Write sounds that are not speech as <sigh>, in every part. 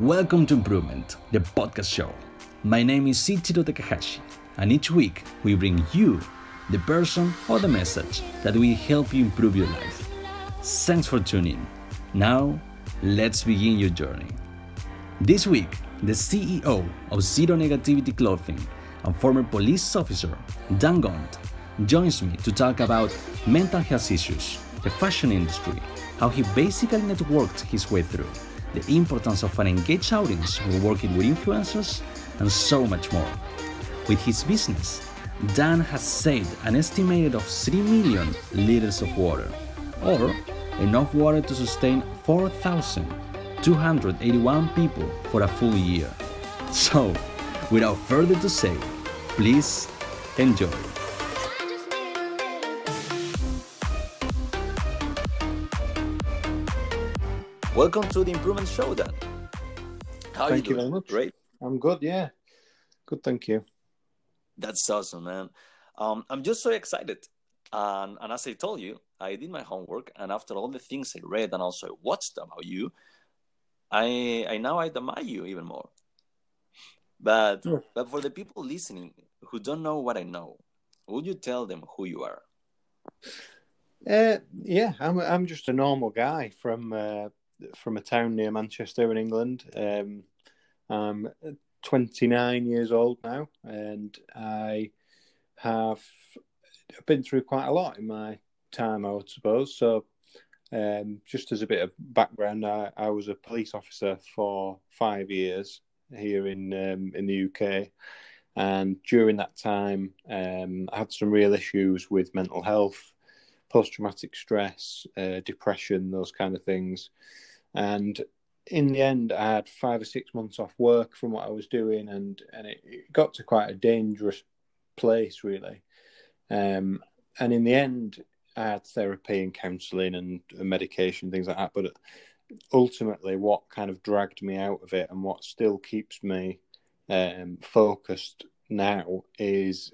Welcome to Improvement, the podcast show. My name is Ichiro Takahashi, and each week we bring you the person or the message that will help you improve your life. Thanks for tuning. In. Now, let's begin your journey. This week, the CEO of Zero Negativity Clothing and former police officer, Dan Gaunt, joins me to talk about mental health issues, the fashion industry, how he basically networked his way through, the importance of an engaged audience when working with influencers, and so much more. With his business, Dan has saved an estimated of 3 million liters of water, or enough water to sustain 4,281 people for a full year. So, without further to say, please enjoy. Welcome to the Improvement Show, Dan. How Thank you you very much. Great. I'm good, yeah. Good, thank you. That's awesome, man. Um, I'm just so excited. And, and as I told you, I did my homework, and after all the things I read and also watched about you, I I now I admire you even more. But Yeah. but for the people listening who don't know what I know, would you tell them who you are? Uh, yeah, I'm I'm just a normal guy from uh, from a town near Manchester in England. Um, I'm 29 years old now, and I have been through quite a lot in my time, I would suppose. So, um, just as a bit of background, I, I was a police officer for five years here in um, in the UK, and during that time, um, I had some real issues with mental health, post traumatic stress, uh, depression, those kind of things, and in the end, I had five or six months off work from what I was doing, and and it, it got to quite a dangerous place, really. Um, and in the end, I had therapy and counselling and, medication, things like that. But ultimately, what kind of dragged me out of it and what still keeps me um, focused now is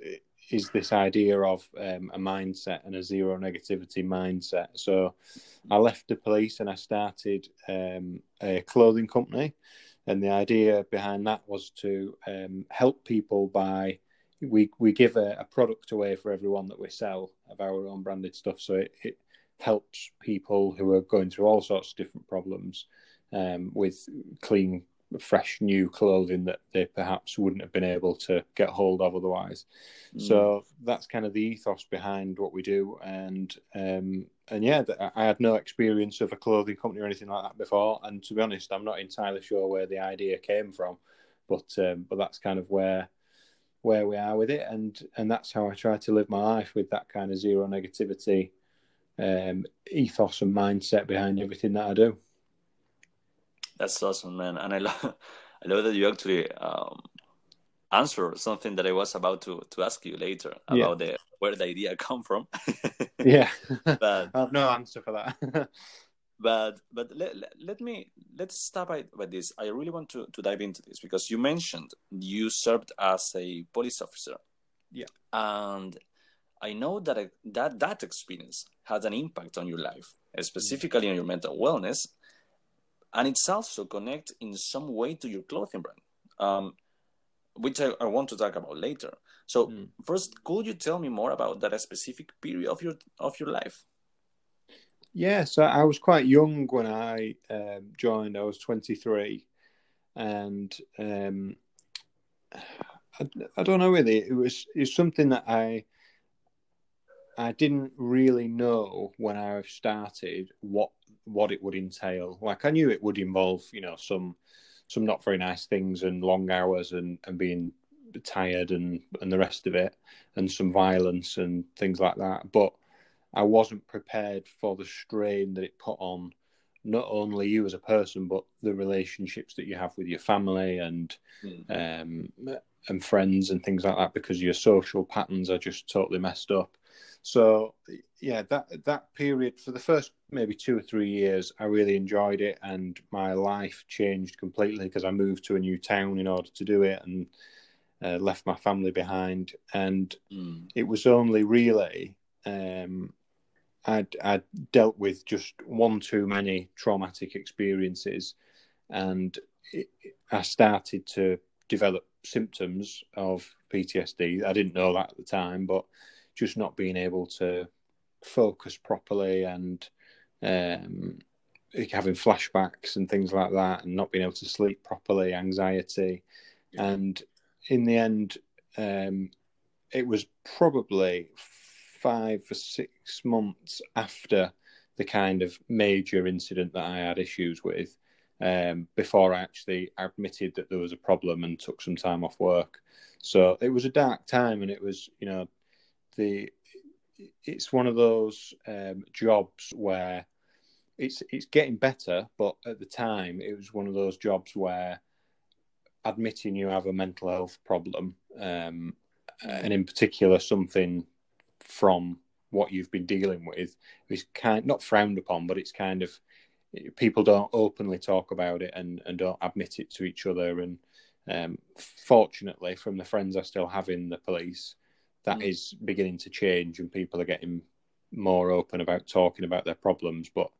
is this idea of um, a mindset and a zero negativity mindset. So I left the police and I started um, a clothing company, and the idea behind that was to um, help people by we we give a, a product away for everyone that we sell of our own branded stuff. So it, it helps people who are going through all sorts of different problems um, with clean, fresh, new clothing that they perhaps wouldn't have been able to get hold of otherwise. So that's kind of the ethos behind what we do, and um, and yeah, I had no experience of a clothing company or anything like that before, and to be honest, I'm not entirely sure where the idea came from, but um, but that's kind of where where we are with it, and and that's how I try to live my life with that kind of zero negativity um, ethos and mindset behind everything that I do. That's awesome, man. And I <laughs> love I love that you actually um, answer something that I was about to, to ask you later Yeah. about the where the idea <laughs> come from. Yeah, <laughs> but I have no answer for that. but but let, let, let me let's start by, by this. I really want to, to dive into this because you mentioned you served as a police officer. Yeah. And I know that that that experience had an impact on your life, specifically on your mental wellness, and it's also connect in some way to your clothing brand, um, which I, I want to talk about later. So Mm. first, could you tell me more about that specific period of your of your life? Yeah, so I was quite young when I um, joined. I was 23, and um, I, I don't know really. It was it was something that I I didn't really know when I started what what it would entail. Like I knew it would involve, you know, some some not very nice things and long hours and and being tired and and the rest of it, and some violence and things like that. But I wasn't prepared for the strain that it put on not only you as a person, but the relationships that you have with your family and um, and friends and things like that, because your social patterns are just totally messed up. So yeah, that that period for the first maybe two or three years, I really enjoyed it, and my life changed completely because I moved to a new town in order to do it, and uh, left my family behind. And Mm. it was only really um, I'd, I'd dealt with just one too many traumatic experiences, and it, I started to develop symptoms of PTSD. I didn't know that at the time, but just not being able to focus properly and um, having flashbacks and things like that, and not being able to sleep properly, anxiety, and in the end, um, it was probably five or six months after the kind of major incident that I had issues with um, before I actually admitted that there was a problem and took some time off work. So it was a dark time, and it was, you know, the it's one of those um, jobs where it's it's getting better, but at the time it was one of those jobs where admitting you have a mental health problem, um, and in particular something from what you've been dealing with, is kind not frowned upon, but it's kind of people don't openly talk about it and, and don't admit it to each other. And um, fortunately, from the friends I still have in the police, that mm. is beginning to change, and people are getting more open about talking about their problems. But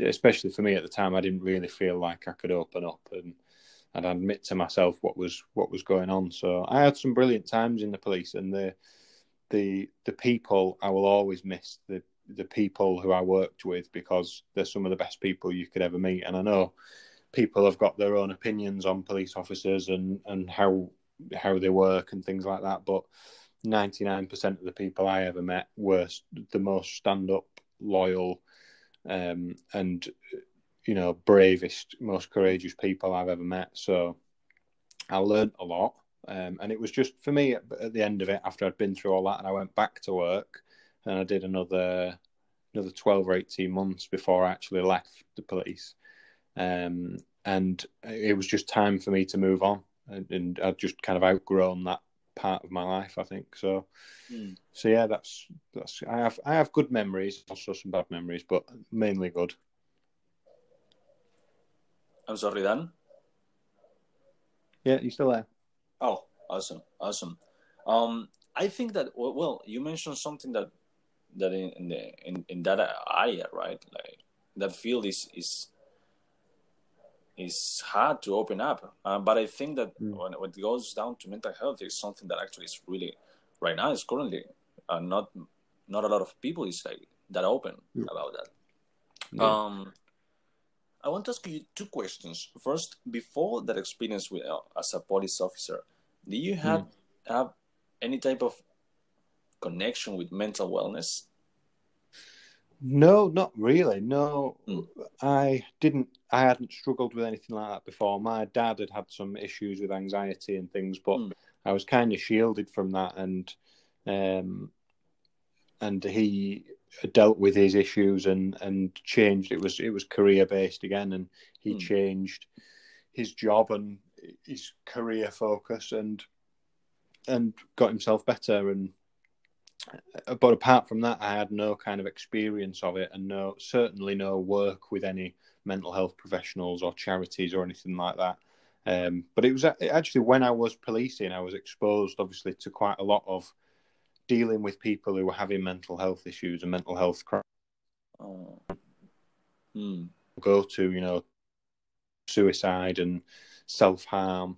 especially for me at the time, I didn't really feel like I could open up and and admit to myself what was what was going on. So I had some brilliant times in the police, and the the the people I will always miss the the people who I worked with because they're some of the best people you could ever meet. And I know people have got their own opinions on police officers and and how how they work and things like that, but 99% of the people I ever met were the most stand up, loyal, um, and you know, bravest, most courageous people I've ever met. So I learned a lot. Um, and it was just for me at, at, the end of it, after I'd been through all that, and I went back to work, and I did another another twelve or eighteen months before I actually left the police. Um, and it was just time for me to move on, and, and I'd just kind of outgrown that part of my life. I think so. Mm. So yeah, that's that's I have I have good memories, also some bad memories, but mainly good. I'm sorry, Dan. Yeah, you still there? Oh, awesome, awesome. Um, I think that well, you mentioned something that that in, in the in, in that area, right? Like that field is is is hard to open up. Uh, but I think that mm. when, when, it goes down to mental health, it's something that actually is really right now is currently uh, not not a lot of people is like that open mm. about that. Yeah. Um, I want to ask you two questions. First, before that experience with uh, as a police officer, do you have mm. have any type of connection with mental wellness? No, not really. No, mm. I didn't. I hadn't struggled with anything like that before. My dad had had some issues with anxiety and things, but mm. I was kind of shielded from that, and um, and he dealt with his issues and and changed. It was it was career based again, and he mm. changed his job and his career focus and and got himself better and but apart from that i had no kind of experience of it and no certainly no work with any mental health professionals or charities or anything like that um, but it was actually when i was policing i was exposed obviously to quite a lot of dealing with people who were having mental health issues and mental health. Oh. Hmm. Go to you know suicide and self harm,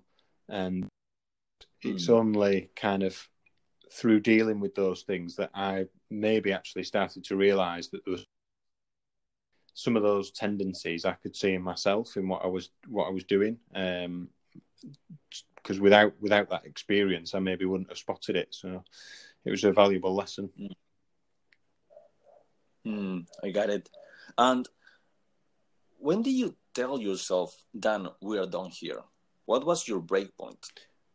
and it's hmm. only kind of through dealing with those things that I maybe actually started to realise that there was some of those tendencies I could see in myself in what I was what I was doing. Um, because without without that experience, I maybe wouldn't have spotted it. So it was a valuable lesson. Mm. I got it. And when did you tell yourself, Dan, we are done here? What was your break point?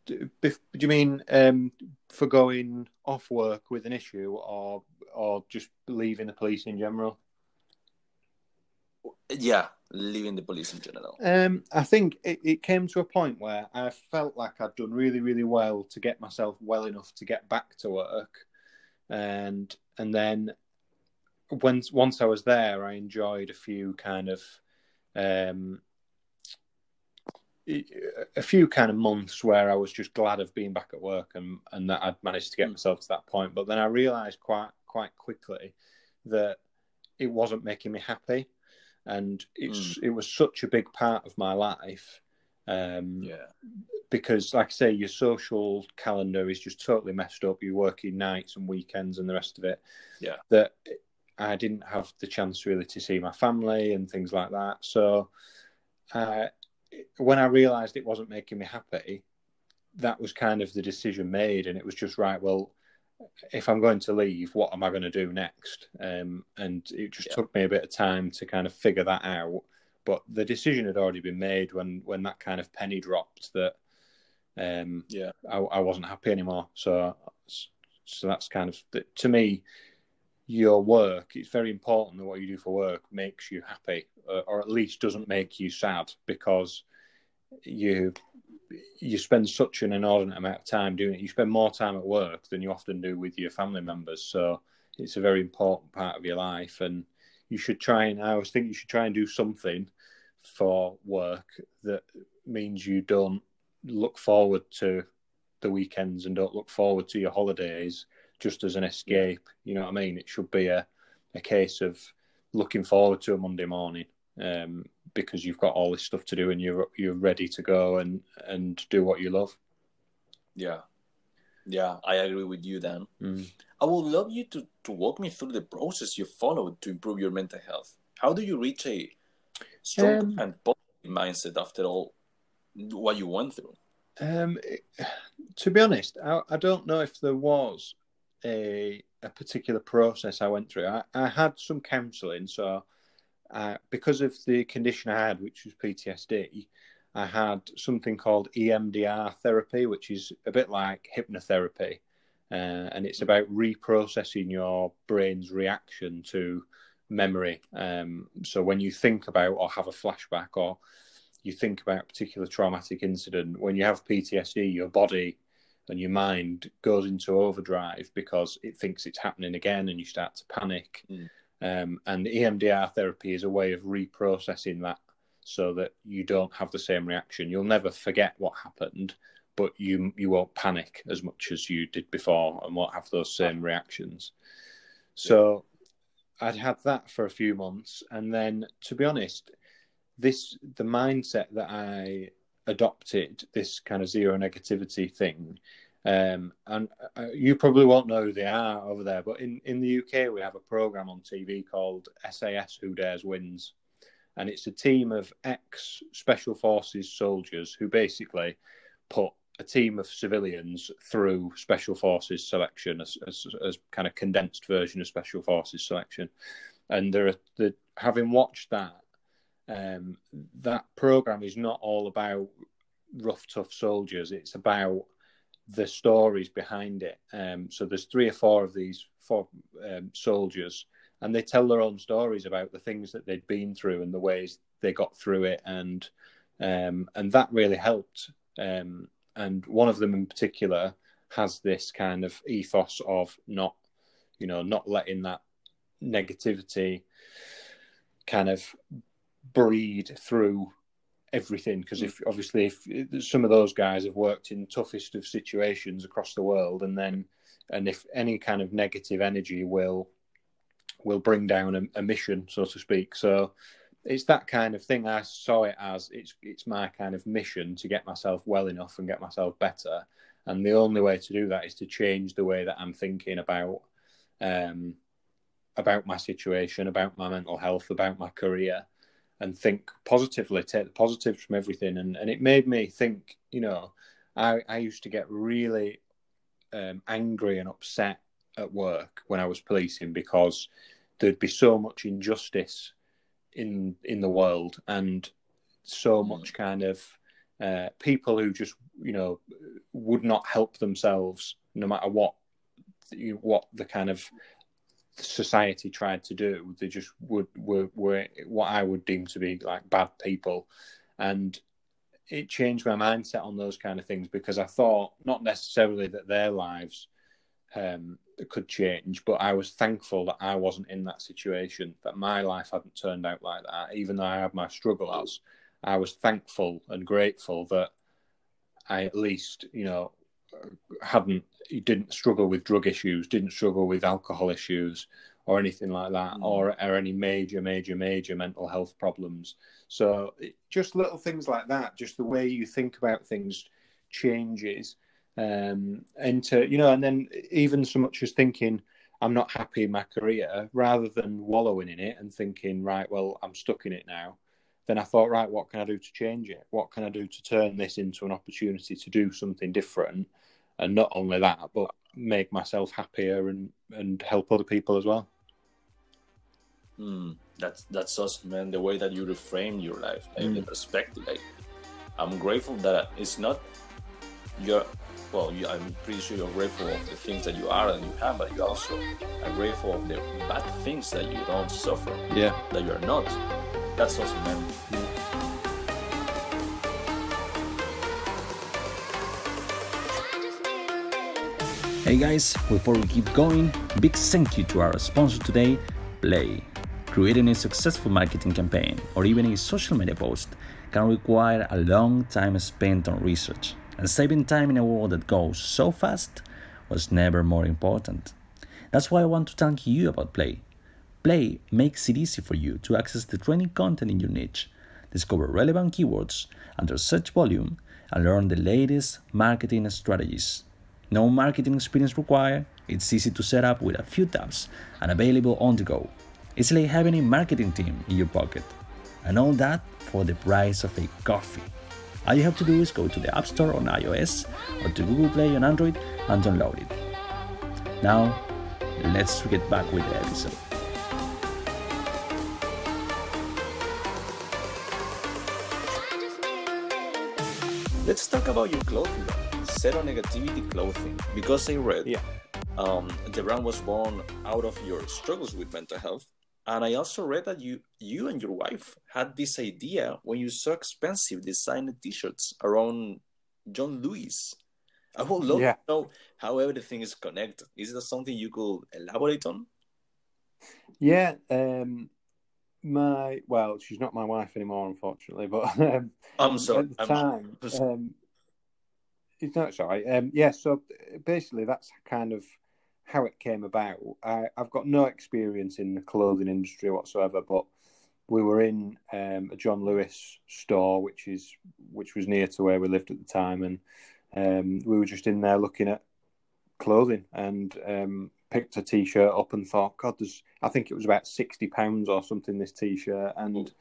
Do, do you mean um, for going off work with an issue, or or just leaving the police in general? Yeah, leaving the police in general. Um, I think it, it came to a point where I felt like I'd done really, really well to get myself well enough to get back to work, and and then once once I was there, I enjoyed a few kind of um, a few kind of months where I was just glad of being back at work and and that I'd managed to get hmm. myself to that point. But then I realised quite quite quickly that it wasn't making me happy and it's mm. it was such a big part of my life. Um, yeah, because like I say, your social calendar is just totally messed up. You're working nights and weekends and the rest of it. Yeah, that I didn't have the chance really to see my family and things like that. So uh, when I realised it wasn't making me happy, that was kind of the decision made, and it was just right. Well, if I'm going to leave, what am I going to do next? Um, and it just yeah. took me a bit of time to kind of figure that out. But the decision had already been made when when that kind of penny dropped that um, yeah I, I wasn't happy anymore. So so that's kind of to me your work. It's very important that what you do for work makes you happy, uh, or at least doesn't make you sad because you you spend such an inordinate amount of time doing it. You spend more time at work than you often do with your family members. So it's a very important part of your life, and you should try and. I always think you should try and do something for work that means you don't look forward to the weekends and don't look forward to your holidays just as an escape. You know what I mean? It should be a, a case of looking forward to a Monday morning um, because you've got all this stuff to do and you're you're ready to go and and do what you love. Yeah, yeah, I agree with you. Dan, mm. I would love you to to walk me through the process you followed to improve your mental health. How do you reach a strong um, and positive mindset after all what you went through? Um, <sighs> to be honest, I, I don't know if there was a a particular process I went through. I, I had some counselling, so uh, because of the condition I had, which was PTSD, I had something called EMDR therapy, which is a bit like hypnotherapy, uh, and it's about reprocessing your brain's reaction to memory. Um, so when you think about or have a flashback or you think about a particular traumatic incident, when you have PTSD, your body and your mind goes into overdrive because it thinks it's happening again and you start to panic. Mm. Um, and EMDR therapy is a way of reprocessing that so that you don't have the same reaction. You'll never forget what happened, but you you won't panic as much as you did before and won't have those same reactions. So I'd had that for a few months, and then to be honest, this the mindset that I adopted, this kind of zero negativity thing, um, and uh, you probably won't know who they are over there, but in, in the UK, we have a program on TV called SAS Who Dares Wins. And it's a team of ex Special Forces soldiers who basically put a team of civilians through Special Forces selection as, as, as kind of condensed version of Special Forces selection. And they're, having watched that, um, that program is not all about rough, tough soldiers. It's about the stories behind it. Um, so there's three or four of these four um, soldiers, and they tell their own stories about the things that they'd been through and the ways they got through it, and um, and that really helped. Um, and one of them in particular has this kind of ethos of not, you know, not letting that negativity kind of breed through everything because if obviously if some of those guys have worked in toughest of situations across the world and then and if any kind of negative energy will will bring down a, a, mission so to speak. So it's that kind of thing. I saw it as it's it's my kind of mission to get myself well enough and get myself better. And the only way to do that is to change the way that i'm thinking about um about my situation about my mental health about my career and think positively, take the positives from everything. And, and it made me think, you know, I, I used to get really um, angry and upset at work when I was policing because there'd be so much injustice in in the world and so mm. much kind of uh, people who just you know would not help themselves no matter what what the kind of society tried to do. They just would were, were what I would deem to be like bad people, and it changed my mindset on those kind of things because I thought not necessarily that their lives um, could change, but I was thankful that I wasn't in that situation, that my life hadn't turned out like that. Even though I had my struggles, I was thankful and grateful that I at least, you know, hadn't he didn't struggle with drug issues, didn't struggle with alcohol issues, or anything like that, mm. or, or any major, major, major mental health problems. So just little things like that, just the way you think about things changes. Um, into you know, and then even so much as thinking, I'm not happy in my career, rather than wallowing in it and thinking, right, well, I'm stuck in it now. Then I thought, right, what can I do to change it? What can I do to turn this into an opportunity to do something different? And not only that, but make myself happier and and help other people as well. Mm, that's that's awesome, man. The way that you reframe your life, like mm. the perspective. Like, I'm grateful that it's not your. Well, you, I'm pretty sure you're grateful of the things that you are and you have, but you also are grateful of the bad things that you don't suffer. Yeah. That you're not. That's awesome, man. Yeah. Hey guys, before we keep going, big thank you to our sponsor today, Play. Creating a successful marketing campaign or even a social media post can require a long time spent on research, and saving time in a world that goes so fast was never more important. That's why I want to thank you about Play. Play makes it easy for you to access the training content in your niche, discover relevant keywords under search volume, and learn the latest marketing strategies no marketing experience required, it's easy to set up with a few taps and available on the go. It's like having a marketing team in your pocket. And all that for the price of a coffee. All you have to do is go to the App Store on iOS or to Google Play on Android and download it. Now, let's get back with the episode. Let's talk about your clothing zero negativity clothing because I read yeah. um, the brand was born out of your struggles with mental health. And I also read that you you and your wife had this idea when you saw expensive designer t-shirts around John Lewis. I would love yeah. to know how everything is connected. Is that something you could elaborate on? Yeah, um, my well, she's not my wife anymore, unfortunately. But um, I'm sorry. At the I'm, time, <laughs> um, no, sorry. Um, yeah, so basically, that's kind of how it came about. I, have got no experience in the clothing industry whatsoever, but we were in um, a John Lewis store, which is which was near to where we lived at the time, and um, we were just in there looking at clothing and um, picked a t-shirt up and thought, God, there's. I think it was about sixty pounds or something. This t-shirt, and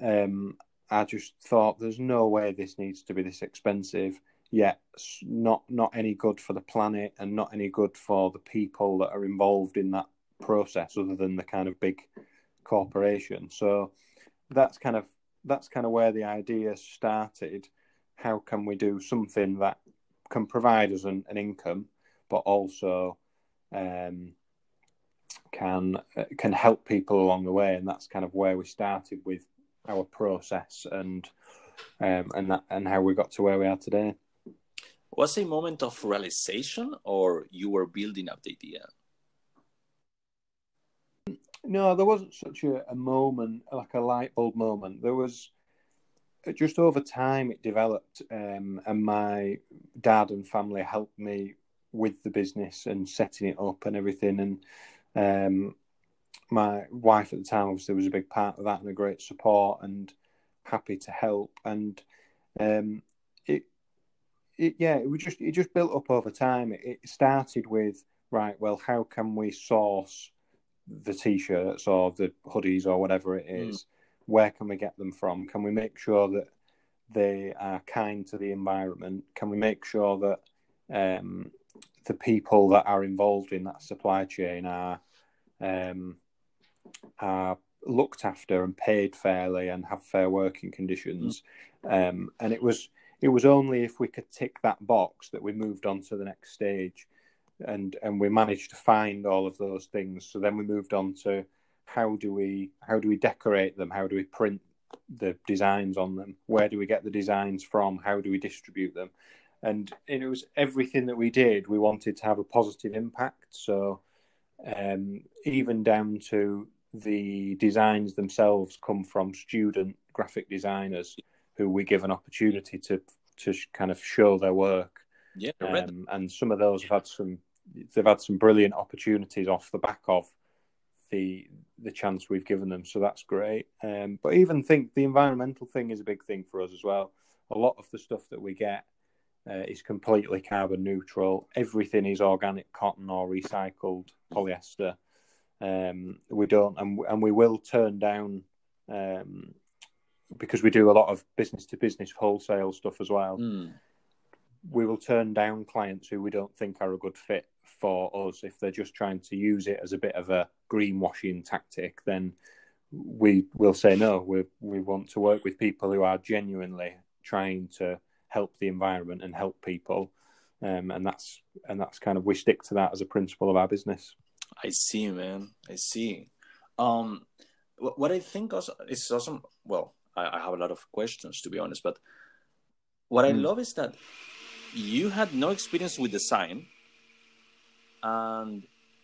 um, I just thought, there's no way this needs to be this expensive yet not not any good for the planet and not any good for the people that are involved in that process other than the kind of big corporation. So that's kind of that's kind of where the idea started. How can we do something that can provide us an, an income but also um, can uh, can help people along the way? And that's kind of where we started with our process and um, and that and how we got to where we are today was a moment of realization or you were building up the idea? No there wasn't such a, a moment like a light bulb moment. There was just over time it developed um, and my dad and family helped me with the business and setting it up and everything. And um, my wife at the time obviously was a big part of that and a great support and happy to help. And um, it, yeah, it was just it just built up over time. It, it started with right. Well, how can we source the t-shirts or the hoodies or whatever it is? Mm. Where can we get them from? Can we make sure that they are kind to the environment? Can we make sure that um, the people that are involved in that supply chain are um, are looked after and paid fairly and have fair working conditions? Mm. Um, and it was it was only if we could tick that box that we moved on to the next stage and and we managed to find all of those things. So then we moved on to how do we how do we decorate them? How do we print the designs on them? Where do we get the designs from? How do we distribute them? And it was everything that we did. We wanted to have a positive impact. So um, even down to the designs themselves come from student graphic designers who we give an opportunity to to kind of show their work. Yeah, um, and some of those have had some they've had some brilliant opportunities off the back of the the chance we've given them. So that's great. Um, but even think the environmental thing is a big thing for us as well. A lot of the stuff that we get uh, is completely carbon neutral. Everything is organic cotton or recycled polyester. Um, we don't, and, and we will turn down um, because we do a lot of business to business wholesale stuff as well. Mm. We will turn down clients who we don't think are a good fit for us if they're just trying to use it as a bit of a greenwashing tactic. Then we will say no. We we want to work with people who are genuinely trying to help the environment and help people, um, and that's and that's kind of we stick to that as a principle of our business. I see, man. I see. Um, what I think also is awesome. Well, I, I have a lot of questions to be honest, but what I mm. love is that you had no experience with design, and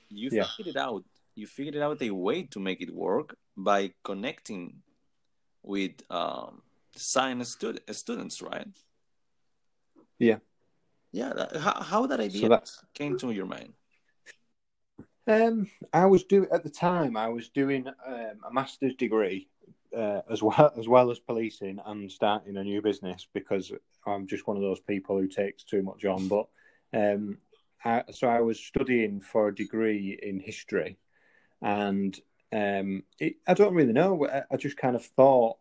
you yeah. figured it out. You figured out a way to make it work by connecting with um, design stud- students, right? Yeah. Yeah. That, how, how that idea so came to your mind? Um, I was doing at the time. I was doing um, a master's degree uh, as well <laughs> as well as policing and starting a new business because I'm just one of those people who takes too much on. But um, I, so I was studying for a degree in history, and um, it, I don't really know. I, I, just kind of thought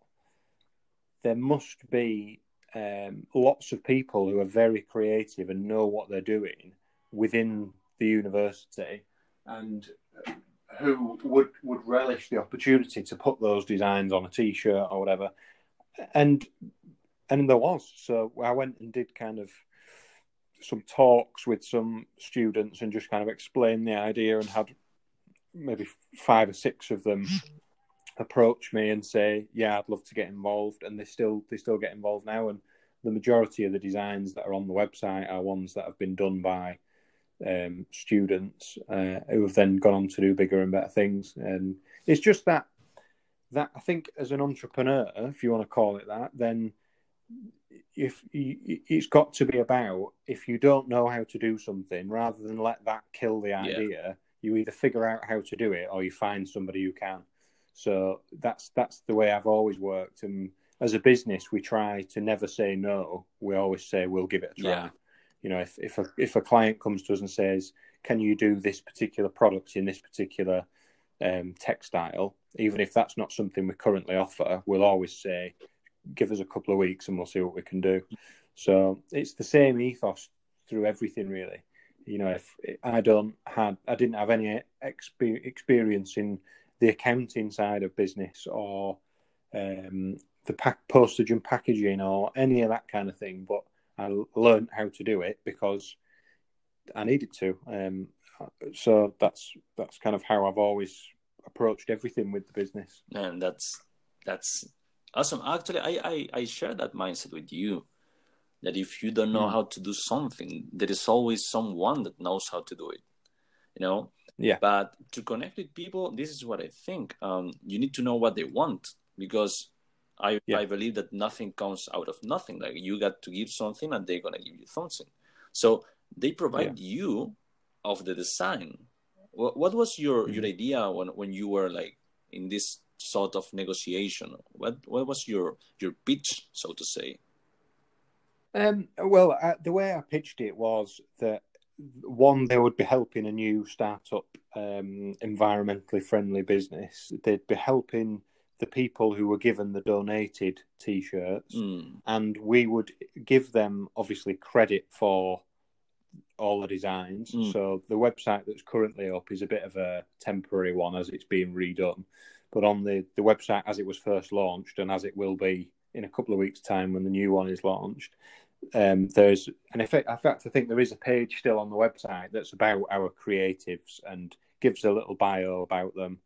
there must be um, lots of people who are very creative and know what they're doing within the university and who would would relish the opportunity to put those designs on a t-shirt or whatever. And and there was. So i went and did kind of some talks with some students and just kind of explained the idea and had maybe five or six of them mm-hmm. approach me and say yeah i'd love to get involved. And they still they still get involved now. And the majority of the designs that are on the website are ones that have been done by um, students uh, who have then gone on to do bigger and better things. And it's just that that I think as an entrepreneur, if you want to call it that, then if you, it's got to be about if you don't know how to do something, rather than let that kill the idea, yeah. you either figure out how to do it or you find somebody who can. So that's that's the way I've always worked. And as a business, we try to never say no. We always say we'll give it a try. Yeah. You know, if if a, if a client comes to us and says, "Can you do this particular product in this particular um, textile?" Even if that's not something we currently offer, we'll always say, "Give us a couple of weeks and we'll see what we can do." So it's the same ethos through everything, really. You know, if I don't had, I didn't have any exp- experience in the accounting side of business or um, the pack, postage and packaging or any of that kind of thing, but I learned how to do it because I needed to. Um, so that's that's kind of how I've always approached everything with the business. And that's that's awesome. Actually, I I, I share that mindset with you. That if you don't know mm. how to do something, there is always someone that knows how to do it. You know. Yeah. But to connect with people, this is what I think. Um, you need to know what they want because I, yeah. I believe that nothing comes out of nothing. Like you got to give something and they're gonna give you something. So they provide yeah. you of the design. What, what was your, mm-hmm. your idea when, when you were like in this sort of negotiation? What what was your your pitch, so to say? Um, well, uh, the way I pitched it was that one, they would be helping a new startup, um, environmentally friendly business. They'd be helping the people who were given the donated t-shirts mm. and we would give them obviously credit for all the designs mm. so the website that's currently up is a bit of a temporary one as it's being redone but on the the website as it was first launched and as it will be in a couple of weeks time when the new one is launched um, there's and in fact, in fact i think there is a page still on the website that's about our creatives and gives a little bio about them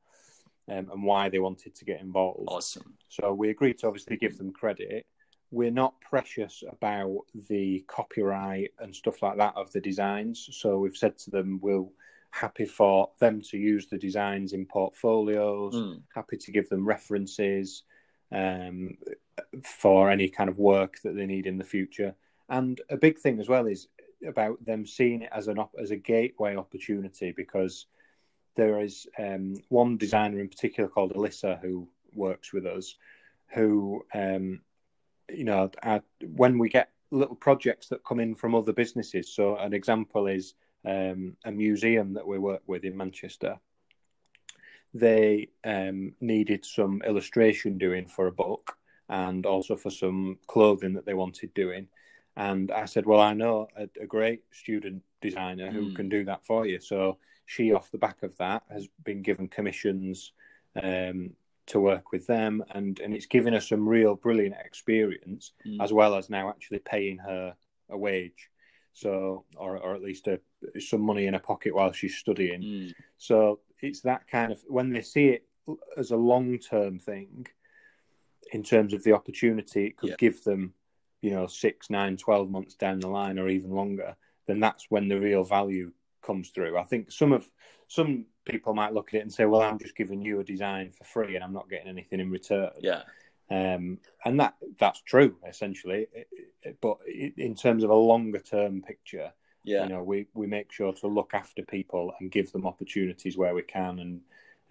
um, and why they wanted to get involved. Awesome. So we agreed to obviously give them credit. We're not precious about the copyright and stuff like that of the designs. So we've said to them, we'll happy for them to use the designs in portfolios, mm. happy to give them references um, for any kind of work that they need in the future. And a big thing as well is about them seeing it as an op- as a gateway opportunity because there is um, one designer in particular called Alyssa who works with us, who um, you know, when we get little projects that come in from other businesses. So an example is um, a museum that we work with in Manchester. They um, needed some illustration doing for a book and also for some clothing that they wanted doing. And I said, Well, I know a, a great student designer who mm. can do that for you. So she, off the back of that, has been given commissions um, to work with them, and and it's given her some real brilliant experience, mm. as well as now actually paying her a wage, so or or at least a, some money in her pocket while she's studying. Mm. So it's that kind of when they see it as a long term thing, in terms of the opportunity it could yeah. give them, you know, six, nine, twelve months down the line, or even longer. Then that's when the real value comes through. I think some of some people might look at it and say, "Well, I'm just giving you a design for free, and I'm not getting anything in return." Yeah, um, and that that's true essentially. But in terms of a longer term picture, yeah, you know, we we make sure to look after people and give them opportunities where we can, and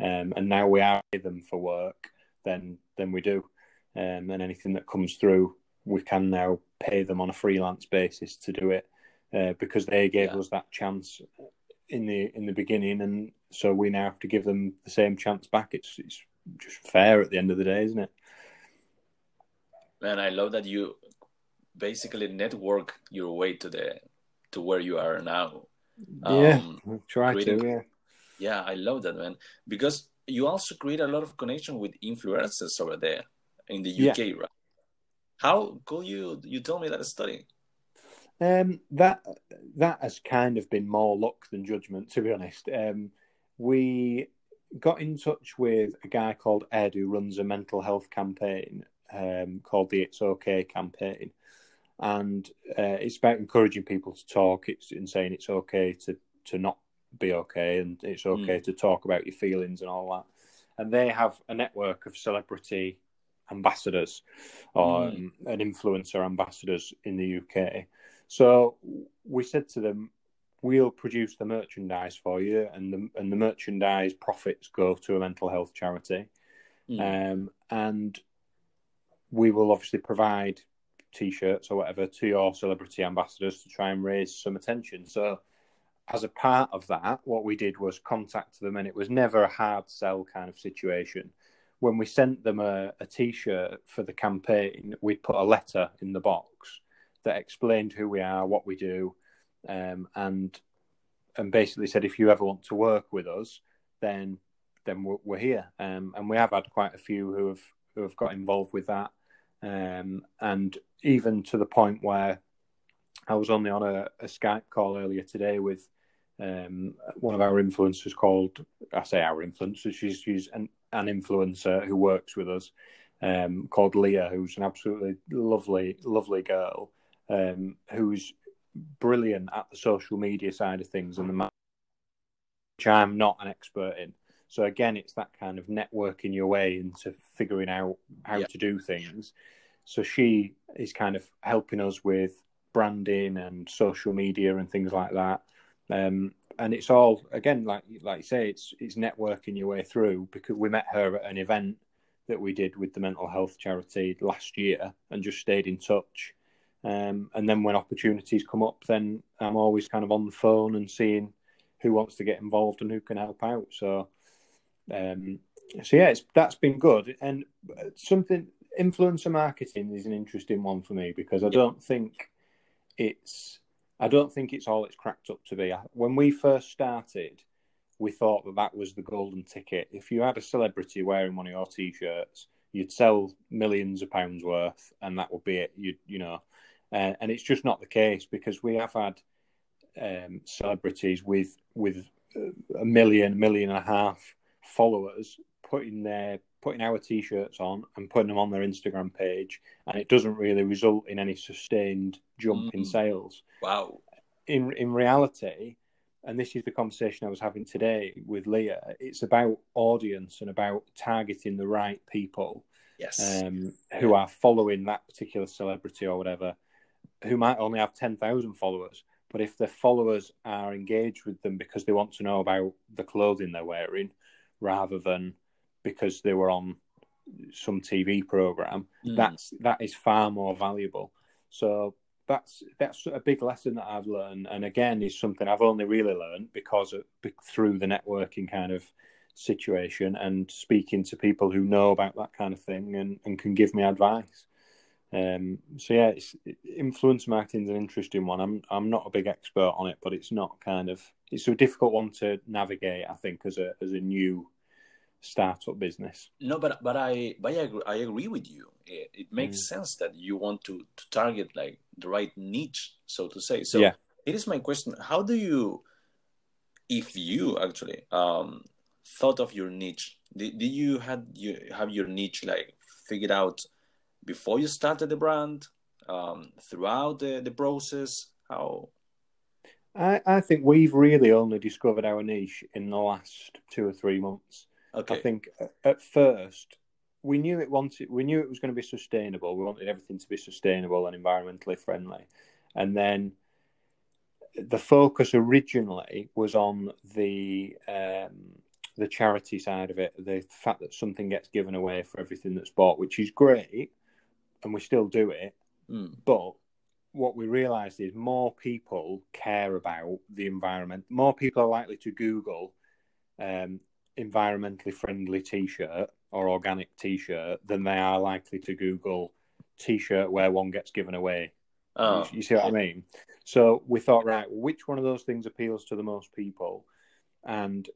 um, and now we are them for work, then then we do, um, and anything that comes through, we can now pay them on a freelance basis to do it. Uh, because they gave yeah. us that chance in the in the beginning, and so we now have to give them the same chance back. It's it's just fair at the end of the day, isn't it? Man, I love that you basically network your way to the to where you are now. Yeah, um, try creating, to. Yeah, yeah, I love that, man. Because you also create a lot of connection with influencers over there in the UK, yeah. right? How could you you tell me that study? Um, that that has kind of been more luck than judgment, to be honest. Um, we got in touch with a guy called Ed who runs a mental health campaign um, called the It's Okay campaign, and uh, it's about encouraging people to talk. It's in saying it's okay to to not be okay, and it's okay mm. to talk about your feelings and all that. And they have a network of celebrity ambassadors or mm. um, an influencer ambassadors in the UK so we said to them, we'll produce the merchandise for you, and the and the merchandise profits go to a mental health charity, mm. um, and we will obviously provide t-shirts or whatever to your celebrity ambassadors to try and raise some attention. So as a part of that, what we did was contact them, and it was never a hard sell kind of situation. When we sent them a a t-shirt for the campaign, we put a letter in the box that explained who we are, what we do, um, and and basically said if you ever want to work with us, then then we're, we're here. Um, and we have had quite a few who have who have got involved with that, um, and even to the point where I was only on a, a Skype call earlier today with um, one of our influencers called I say our influencer. She's she's an, an influencer who works with us um, called Leah, who's an absolutely lovely lovely girl um, who's brilliant at the social media side of things and the which I'm not an expert in. So again, it's that kind of networking your way into figuring out how yeah. to do things. So she is kind of helping us with branding and social media and things like that. Um, and it's all again, like like you say, it's it's networking your way through because we met her at an event that we did with the mental health charity last year and just stayed in touch. Um, and then when opportunities come up, then I'm always kind of on the phone and seeing who wants to get involved and who can help out. So, um, so yeah, that's been good. And something influencer marketing is an interesting one for me because I don't think it's I don't think it's all it's cracked up to be. When we first started, we thought that that was the golden ticket. If you had a celebrity wearing one of your t-shirts, you'd sell millions of pounds worth, and that would be it. You you know, uh, and it's just not the case because we have had um, celebrities with with a million, million and a half followers putting their putting our t-shirts on and putting them on their Instagram page, and it doesn't really result in any sustained jump mm. in sales. Wow! In in reality, and this is the conversation I was having today with Leah. It's about audience and about targeting the right people. Yes. Um, who are following that particular celebrity or whatever, who might only have 10,000 followers, But if the followers are engaged with them because they want to know about the clothing they're wearing, rather than because they were on some TV program, mm. that's that is far more valuable. So that's that's a big lesson that I've learned, and again, is something I've only really learned because of, through the networking kind of situation and speaking to people who know about that kind of thing and, and can give me advice. Um, so yeah, influence marketing is an interesting one. I'm I'm not a big expert on it, but it's not kind of it's a difficult one to navigate. I think as a as a new startup business. No, but but I but I agree, I agree with you. It, it makes mm. sense that you want to to target like the right niche, so to say. So yeah. it is my question: How do you, if you actually um, thought of your niche, did, did you had you have your niche like figured out? Before you started the brand, um, throughout the, the process? How? I, I think we've really only discovered our niche in the last two or three months. Okay. I think at first we knew it wanted we knew it was going to be sustainable. We wanted everything to be sustainable and environmentally friendly, and then the focus originally was on the um, the charity side of it, the fact that something gets given away for everything that's bought, which is great and we still do it. Mm. But what we realised is more people care about the environment. More people are likely to Google um, environmentally friendly T-shirt or organic T-shirt than they are likely to Google T-shirt where one gets given away. Oh. You, you see what I mean? So we thought, right, which one of those things appeals to the most people, and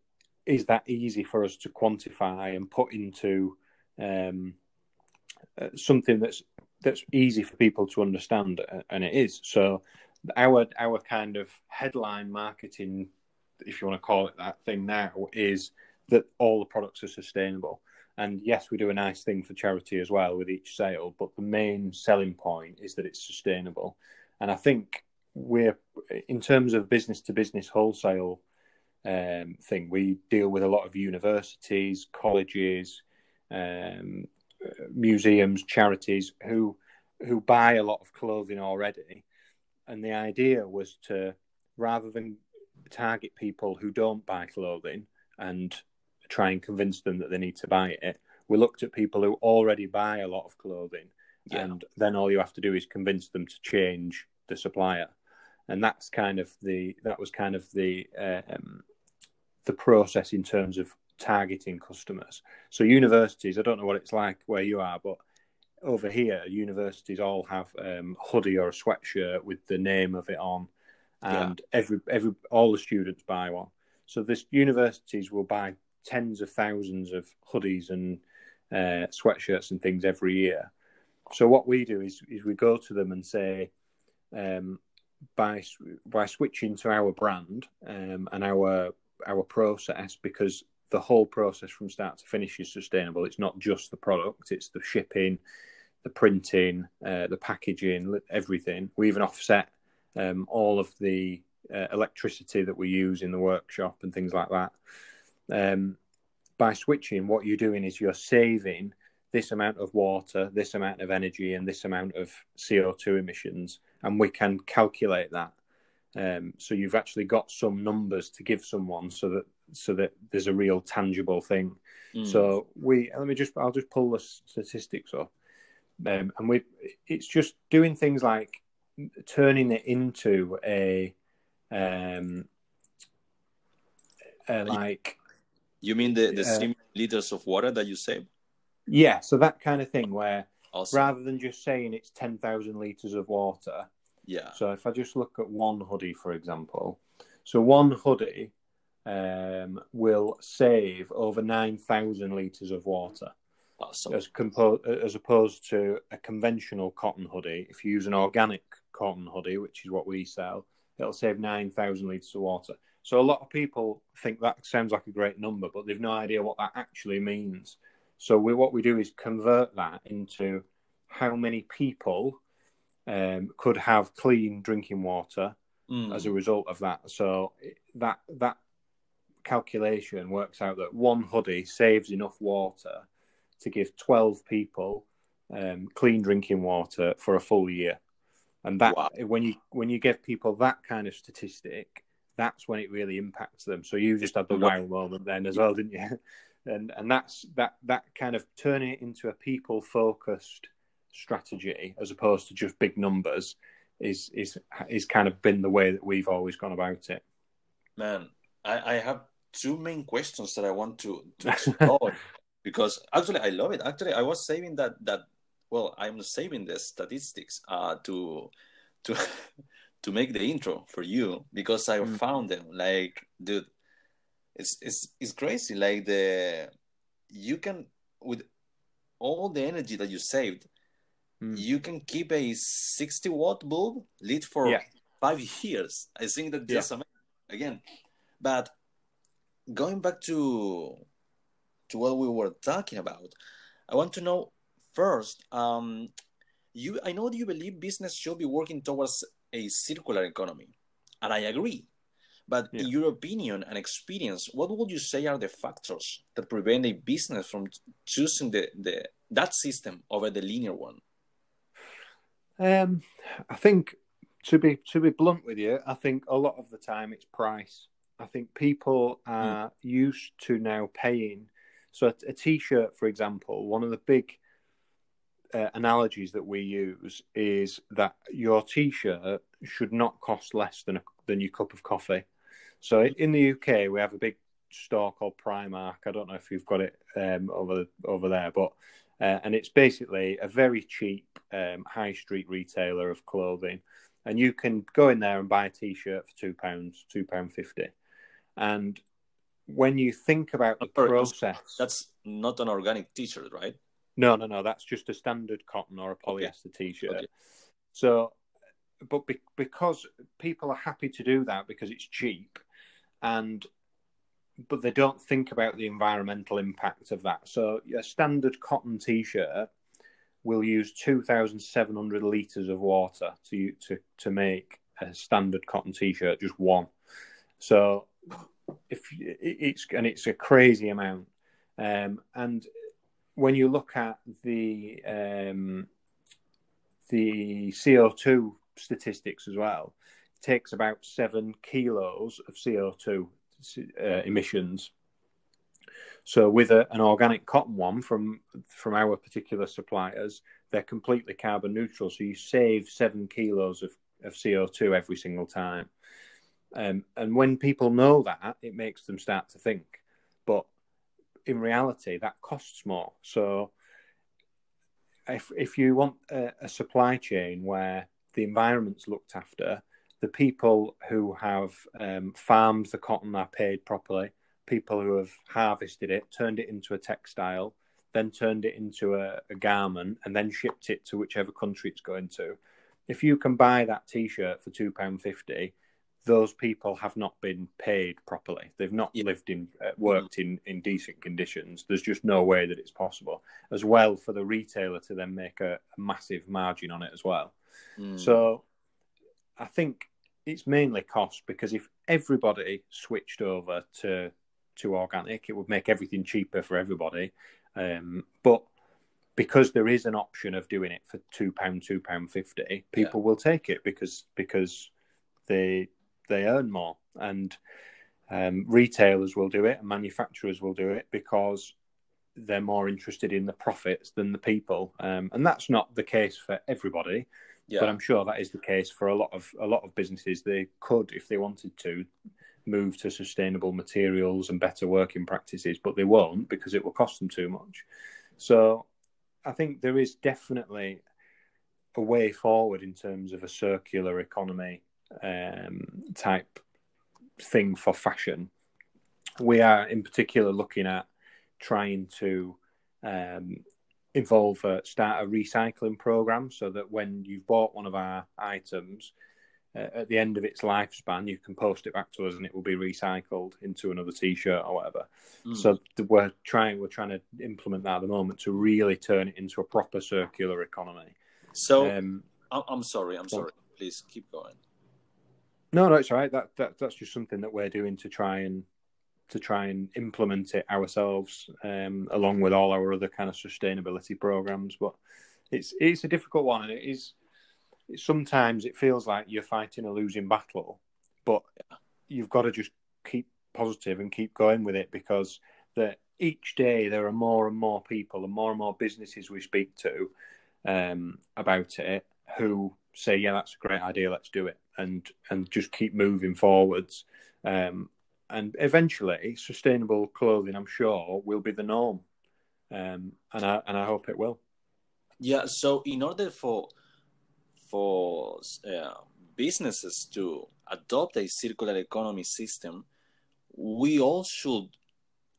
is that easy for us to quantify and put into um, uh, something that's that's easy for people to understand, uh, and it is. So our our kind of headline marketing, if you want to call it that thing now, is that all the products are sustainable. And yes, we do a nice thing for charity as well with each sale, but the main selling point is that it's sustainable. And I think we're in terms of business to business wholesale um, thing, we deal with a lot of universities, colleges, um, museums, charities who who buy a lot of clothing already, and the idea was to rather than target people who don't buy clothing and try and convince them that they need to buy it, we looked at people who already buy a lot of clothing, yeah. and then all you have to do is convince them to change the supplier, and that's kind of the that was kind of the um, the process in terms of targeting customers. So universities, I don't know what it's like where you are, but over here, universities all have um, hoodie or a sweatshirt with the name of it on, and yeah. every every all the students buy one. So this universities will buy tens of thousands of hoodies and uh, sweatshirts and things every year. So what we do is is we go to them and say, um, by by switching to our brand um, and our our process because the whole process from start to finish is sustainable. It's not just the product; it's the shipping, the printing, uh, the packaging, everything. We even offset um, all of the uh, electricity that we use in the workshop and things like that. Um, by switching, what you're doing is you're saving this amount of water, this amount of energy, and this amount of CO2 emissions, and we can calculate that. Um, so you've actually got some numbers to give someone so that so that there's a real tangible thing. Mm. So we let me just I'll just pull the statistics up, um, and we it's just doing things like turning it into a um uh, like you mean the the uh, liters of water that you save yeah so that kind of thing where awesome. rather than just saying it's 10,000 liters of water yeah so if i just look at one hoodie for example so one hoodie um, will save over 9,000 litres of water. As, compo- as opposed to a conventional cotton hoodie, if you use an organic cotton hoodie, which is what we sell, it'll save 9,000 litres of water. So a lot of people think that sounds like a great number, but they've no idea what that actually means. So we, what we do is convert that into how many people um, could have clean drinking water mm. as a result of that. So that that calculation works out that one hoodie saves enough water to give 12 people um, clean drinking water for a full year. and that wow. when you when you give people that kind of statistic, that's when it really impacts them. So you just had the wow moment then as well, didn't you? <laughs> And and that's that that kind of turning it into a people focused strategy as opposed to just big numbers is is is kind of been the way that we've always gone about it. Man, I, I have two main questions that I want to to <laughs> explore because actually I love it. Actually, I was saving that that well, I'm saving the statistics uh, to to <laughs> to make the intro for you because I mm. found them. Like, dude, it's it's it's crazy. Like the you can with all the energy that you saved, mm. you can keep a 60 watt bulb lit for yeah. five years. I think that just yeah. again. But going back to to what we were talking about, I want to know first. Um, you, I know that you believe business should be working towards a circular economy, and I agree. But yeah. in your opinion and experience, what would you say are the factors that prevent a business from choosing the, the that system over the linear one? Um, I think to be to be blunt with you, I think a lot of the time it's price. I think people are mm. used to now paying. So a, a t-shirt, for example, one of the big uh, analogies that we use is that your t-shirt should not cost less than a, than your cup of coffee. So in the UK, we have a big store called Primark. I don't know if you've got it um, over over there, but uh, and it's basically a very cheap um, high street retailer of clothing, and you can go in there and buy a t-shirt for two pounds, two pound fifty, and when you think about the process, that's not an organic t-shirt, right? No, no, no. That's just a standard cotton or a polyester okay. t-shirt. Okay. So, but be, because people are happy to do that because it's cheap, and but they don't think about the environmental impact of that. So, a standard cotton t-shirt will use two thousand seven hundred liters of water to to to make a standard cotton t-shirt, just one. So, if it's and it's a crazy amount, um, and when you look at the um, the CO two statistics as well, it takes about seven kilos of CO two uh, emissions. So with a, an organic cotton one from from our particular suppliers, they're completely carbon neutral. So you save seven kilos of, of CO two every single time. Um, and when people know that, it makes them start to think. But in reality, that costs more. So, if if you want a, a supply chain where the environment's looked after, the people who have um, farmed the cotton are paid properly. People who have harvested it, turned it into a textile, then turned it into a, a garment, and then shipped it to whichever country it's going to. If you can buy that T-shirt for two pound fifty, those people have not been paid properly. They've not yeah. lived in, uh, worked mm. in, in decent conditions. There's just no way that it's possible. As well, for the retailer to then make a, a massive margin on it as well. Mm. So, I think it's mainly cost because if everybody switched over to to organic, it would make everything cheaper for everybody. Um, but because there is an option of doing it for two pound, two pound fifty, people yeah. will take it because because they they earn more, and um, retailers will do it, and manufacturers will do it because they're more interested in the profits than the people, um, and that's not the case for everybody. Yeah. But I'm sure that is the case for a lot of a lot of businesses. They could, if they wanted to, move to sustainable materials and better working practices, but they won't because it will cost them too much. So I think there is definitely a way forward in terms of a circular economy um, type thing for fashion. We are in particular looking at trying to um, involve a, start a recycling program so that when you've bought one of our items, uh, at the end of its lifespan, you can post it back to us and it will be recycled into another T-shirt or whatever. Mm. So we're trying we're trying to implement that at the moment to really turn it into a proper circular economy. So um, I'm sorry, I'm sorry. Please keep going. No, no, it's right. That, that that's just something that we're doing to try and to try and implement it ourselves, um, along with all our other kind of sustainability programs. But it's it's a difficult one, and it is sometimes it feels like you're fighting a losing battle, but you've got to just keep positive and keep going with it because that each day there are more and more people and more and more businesses we speak to um, about it who say, "Yeah, that's a great idea. Let's do it," and and just keep moving forwards. Um, and eventually, sustainable clothing, I'm sure, will be the norm, um, and I and I hope it will. Yeah. So, in order for for uh, businesses to adopt a circular economy system, we all should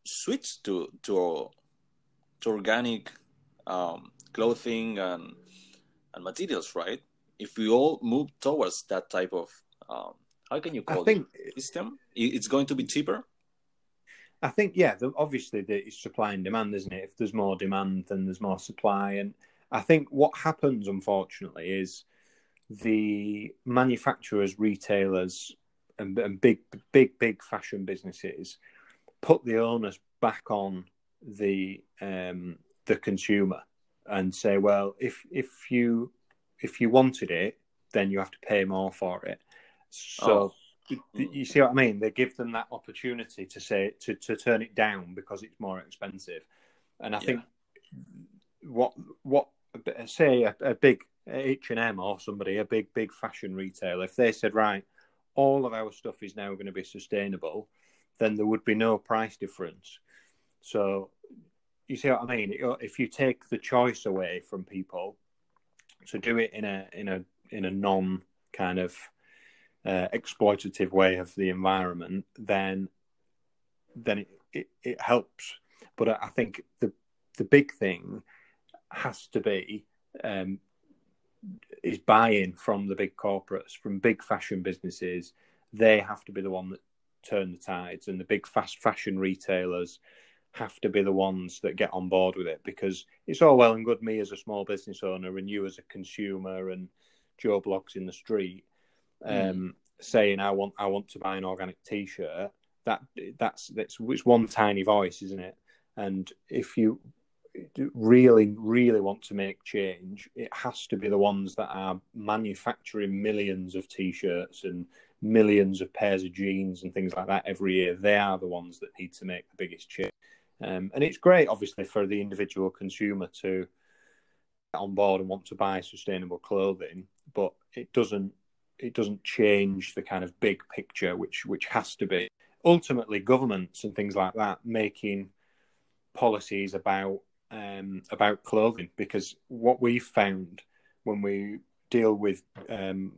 switch to to, to organic um, clothing and and materials, right? If we all move towards that type of um, how can you call I think, it system, it's going to be cheaper. I think yeah, the, obviously the, it's supply and demand, isn't it? If there's more demand, then there's more supply, and I think what happens, unfortunately, is the manufacturers, retailers, and, and big, big, big fashion businesses put the onus back on the um, the consumer and say, well, if if you if you wanted it, then you have to pay more for it. So oh. you see what I mean? They give them that opportunity to say to, to turn it down because it's more expensive. And I yeah. think what what say a, a big H and M or somebody, a big big fashion retailer, if they said right, all of our stuff is now going to be sustainable, then there would be no price difference. So you see what I mean? If you take the choice away from people to do it in a in a in a non kind of uh, exploitative way of the environment, then then it, it, it helps. But I think the the big thing has to be um, is buy-in from the big corporates, from big fashion businesses. They have to be the one that turn the tides, and the big fast fashion retailers have to be the ones that get on board with it because it's all well and good me as a small business owner and you as a consumer and Joe Bloggs in the street mm. um, saying I want I want to buy an organic T-shirt. That that's that's it's one tiny voice, isn't it? And if you really really want to make change, it has to be the ones that are manufacturing millions of T-shirts and millions of pairs of jeans and things like that every year. They are the ones that need to make the biggest change. Um, and it's great, obviously, for the individual consumer to get on board and want to buy sustainable clothing, but it doesn't it doesn't change the kind of big picture, which which has to be ultimately governments and things like that making policies about um, about clothing. Because what we've found when we deal with um,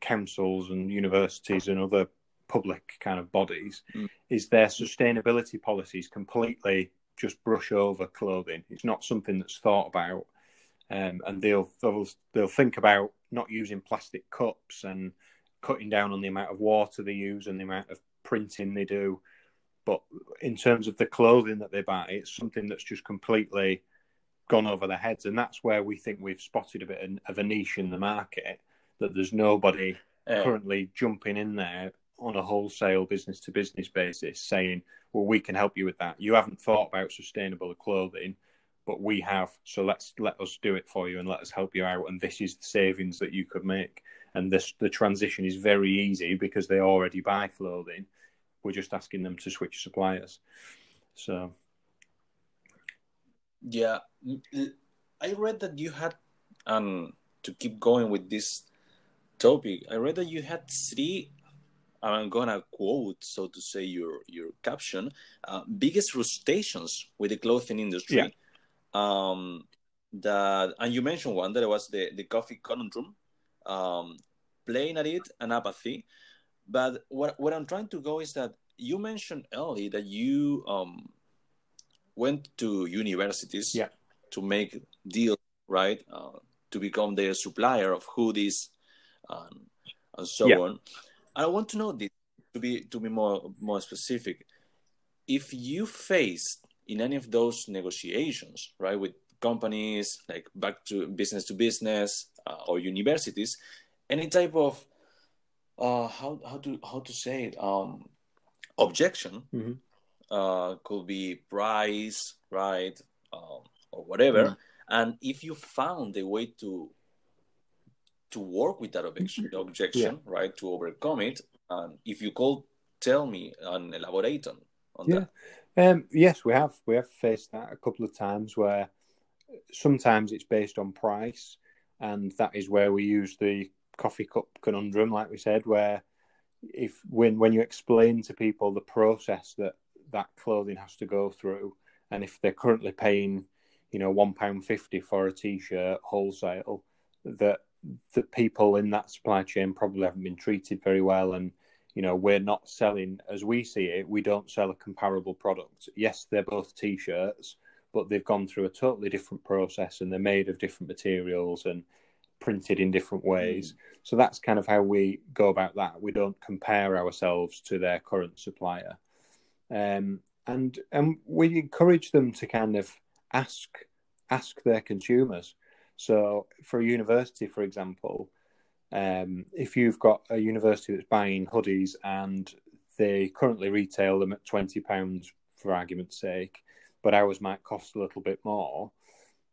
councils and universities and other public kind of bodies mm. is their sustainability policies completely just brush over clothing. It's not something that's thought about, um, and they'll, they'll they'll think about not using plastic cups and cutting down on the amount of water they use and the amount of printing they do. But in terms of the clothing that they buy, it's something that's just completely gone over their heads, and that's where we think we've spotted a bit of a niche in the market that there's nobody uh, currently jumping in there on a wholesale business to business basis saying, well, we can help you with that. You haven't thought about sustainable clothing, but we have. So let's let us do it for you and let us help you out. And this is the savings that you could make. And this the transition is very easy because they already buy clothing. We're just asking them to switch suppliers. So yeah, I read that you had um to keep going with this topic. I read that you had three I'm gonna quote, so to say, your your caption. Uh, biggest frustrations with the clothing industry. Yeah. Um, that and you mentioned one that was the the coffee conundrum, um, playing at it and apathy. But what what I'm trying to go is that you mentioned early that you um, went to universities yeah. to make deals, right? Uh, to become their supplier of hoodies um, and so yeah. on. I want to know this to be to be more more specific. If you faced in any of those negotiations, right, with companies like back to business to business uh, or universities, any type of uh, how how to how to say it um, objection mm-hmm. uh, could be price, right, um, or whatever. Mm-hmm. And if you found a way to to work with that objection, <laughs> objection yeah. right? To overcome it. And if you could tell me and elaborate on, on yeah. that. Um, yes, we have. We have faced that a couple of times where sometimes it's based on price, and that is where we use the coffee cup conundrum, like we said, where if when when you explain to people the process that that clothing has to go through, and if they're currently paying, you know, one pound fifty for a t-shirt wholesale, that the people in that supply chain probably haven't been treated very well, and you know we're not selling as we see it. We don't sell a comparable product. Yes, they're both t-shirts, but they've gone through a totally different process, and they're made of different materials and printed in different ways. Mm. So that's kind of how we go about that. We don't compare ourselves to their current supplier. Um, and and we encourage them to kind of ask ask their consumers. So for a university, for example, um, if you've got a university that's buying hoodies and they currently retail them at twenty pounds for argument's sake, but ours might cost a little bit more,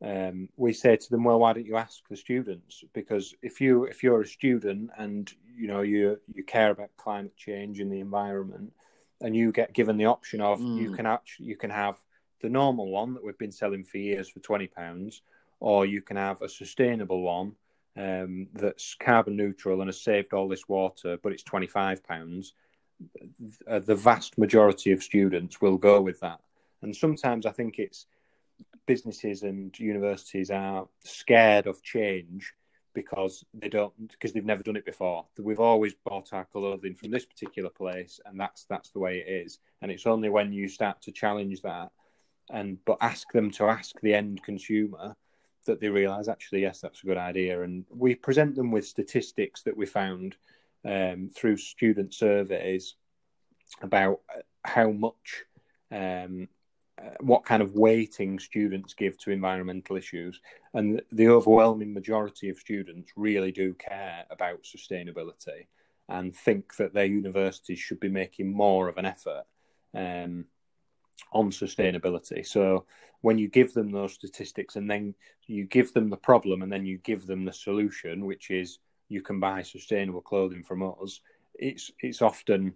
um, we say to them, well, why don't you ask the students? Because if you if you're a student and you know you you care about climate change and the environment, and you get given the option of mm. you can actually you can have the normal one that we've been selling for years for twenty pounds, or you can have a sustainable one um, that's carbon neutral and has saved all this water, but it's twenty five pounds. The vast majority of students will go with that, and sometimes I think it's businesses and universities are scared of change because they don't because they've never done it before. We've always bought our clothing from this particular place, and that's that's the way it is. And it's only when you start to challenge that and but ask them to ask the end consumer that they realise actually yes that's a good idea. And we present them with statistics that we found um, through student surveys about how much um, uh, what kind of weighting students give to environmental issues. And the overwhelming majority of students really do care about sustainability and think that their universities should be making more of an effort um, on sustainability. So when you give them those statistics and then you give them the problem and then you give them the solution, which is you can buy sustainable clothing from us, it's it's often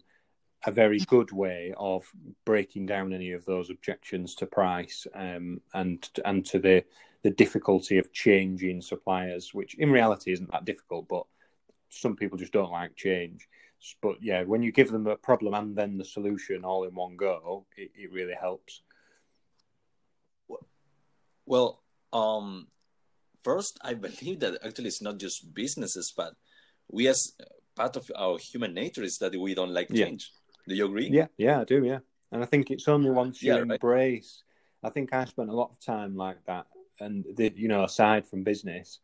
a very good way of breaking down any of those objections to price um, and and to the the difficulty of changing suppliers, which in reality isn't that difficult, but some people just don't like change. But yeah, when you give them a problem and then the solution all in one go, it, it really helps. Well, um, first, I believe that actually it's not just businesses, but we as part of our human nature is that we don't like change. Do you agree? Yeah, yeah, I do. Yeah, and I think it's only once you yeah, embrace. Right. I think I spent a lot of time like that, and the, you know, aside from business,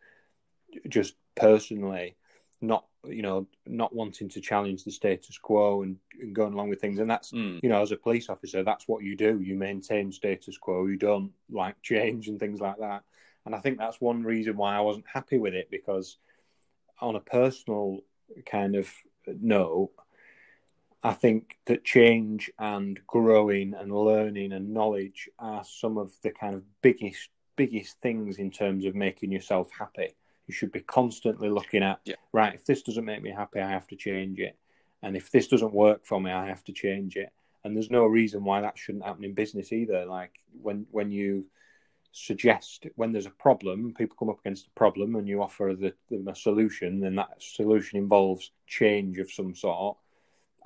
just personally, not you know, not wanting to challenge the status quo and, and going along with things, and that's mm. you know, as a police officer, that's what you do. You maintain status quo. You don't like change and things like that. And I think that's one reason why I wasn't happy with it because, on a personal kind of note, I think that change and growing and learning and knowledge are some of the kind of biggest biggest things in terms of making yourself happy. You should be constantly looking at yeah. right. If this doesn't make me happy, I have to change it, and if this doesn't work for me, I have to change it. And there's no reason why that shouldn't happen in business either. Like when when you suggest when there's a problem, people come up against a problem, and you offer the, them a solution, then that solution involves change of some sort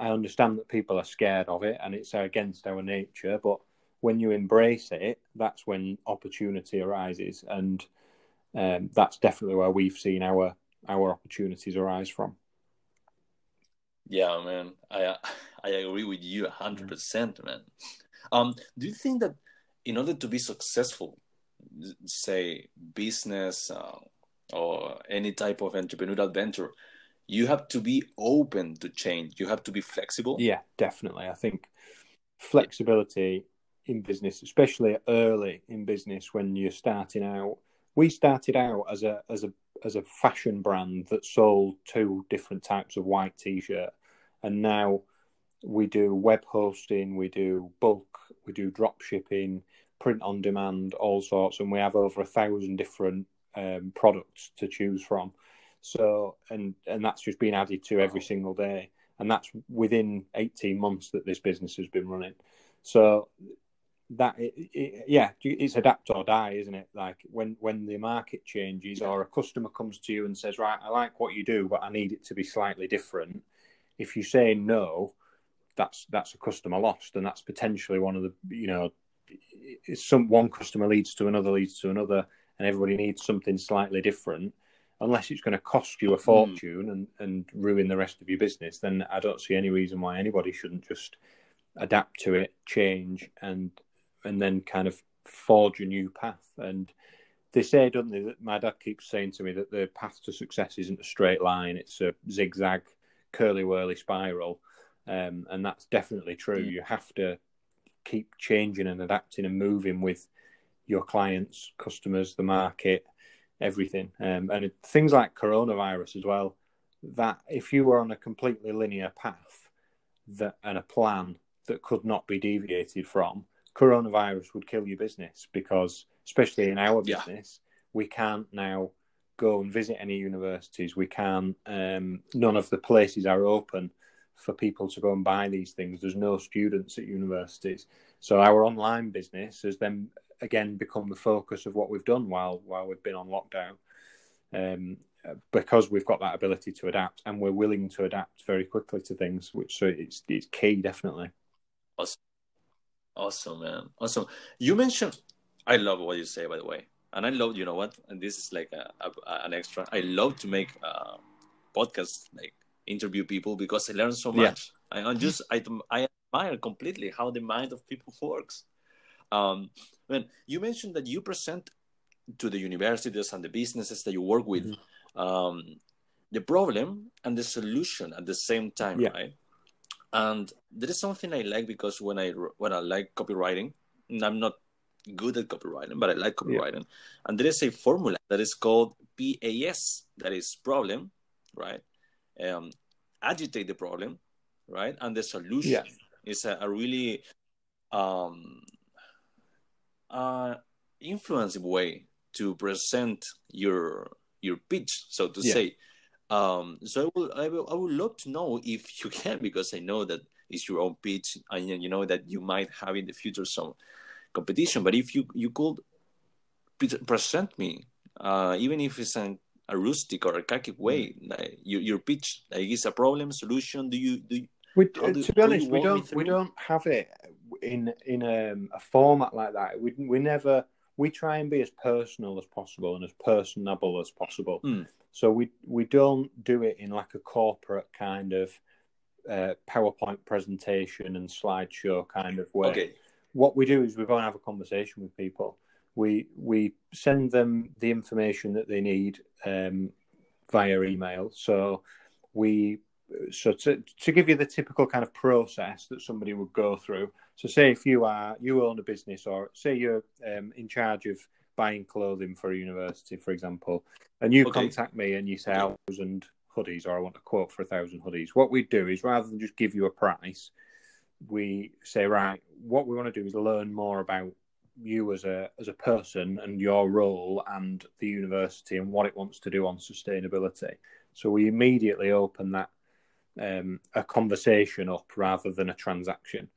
I understand that people are scared of it and it's against our nature, but when you embrace it, that's when opportunity arises, and um, that's definitely where we've seen our our opportunities arise from. Yeah, man, I <laughs> I agree with you hundred percent, man. Um, do you think that in order to be successful, say business uh, or any type of entrepreneurial venture, you have to be open to change. You have to be flexible. Yeah, definitely. I think flexibility in business, especially early in business when you're starting out. We started out as a as a as a fashion brand that sold two different types of white t-shirt, and now we do web hosting, we do bulk, we do drop shipping, print on demand, all sorts, and we have over a thousand different um, products to choose from. So and and that's just been added to every single day, and that's within eighteen months that this business has been running. So that it, it, yeah, it's adapt or die, isn't it? Like when when the market changes or a customer comes to you and says, "Right, I like what you do, but I need it to be slightly different." If you say no, that's that's a customer lost, and that's potentially one of the you know, some one customer leads to another leads to another, and everybody needs something slightly different. Unless it's going to cost you a hmm. fortune mm. and, and ruin the rest of your business, then I don't see any reason why anybody shouldn't just adapt to it, change, and and then kind of forge a new path. And they say, don't they, that my dad keeps saying to me that the path to success isn't a straight line; it's a zigzag, curly whirly spiral, um, and that's definitely true. Mm. You have to keep changing and adapting and moving with your clients, customers, the market, everything, um, and it, things like coronavirus as well. That if you were on a completely linear path, that and a plan that could not be deviated from, coronavirus would kill your business because, especially in our business, yeah. we can't now go and visit any universities. We can't. Um, none of the places are open for people to go and buy these things. There's no students at universities, so our online business has then again become the focus of what we've done while while we've been on lockdown. Um, because we've got that ability to adapt and we're willing to adapt very quickly to things, which so it's it's key definitely. Awesome. Awesome, man. Awesome. You mentioned, I love what you say, by the way. And I love, you know what? And this is like a, a, an extra. I love to make uh, podcasts, like interview people because I learn so much. Yeah. I, just, I, I admire completely how the mind of people works. Um, when you mentioned that you present to the universities and the businesses that you work with mm-hmm. um, the problem and the solution at the same time, yeah. right? And there is something I like because when I when I like copywriting, I'm not good at copywriting, but I like copywriting, yeah. and there is a formula that is called PAS, that is problem, right? Um, agitate the problem, right, and the solution yeah. is a, a really um, uh, influencing way to present your your pitch, so to yeah. say. Um, so I will, I will, I would love to know if you <laughs> can, because I know that it's your own pitch, and you know that you might have in the future some competition. But if you you could present me, uh, even if it's an, a rustic or archaic way, mm. like your, your pitch, like is a problem solution. Do you do? You, we, do, to be honest, we don't we don't have it in in a, um, a format like that. We we never we try and be as personal as possible and as personable as possible. Mm. So we we don't do it in like a corporate kind of uh, PowerPoint presentation and slideshow kind of way. Okay. What we do is we go and have a conversation with people. We we send them the information that they need um, via email. So we so to, to give you the typical kind of process that somebody would go through. So say if you are you own a business or say you're um, in charge of buying clothing for a university, for example, and you okay. contact me and you say a thousand hoodies or I want a quote for a thousand hoodies, what we do is rather than just give you a price, we say, right, what we want to do is learn more about you as a as a person and your role and the university and what it wants to do on sustainability. So we immediately open that um, a conversation up rather than a transaction.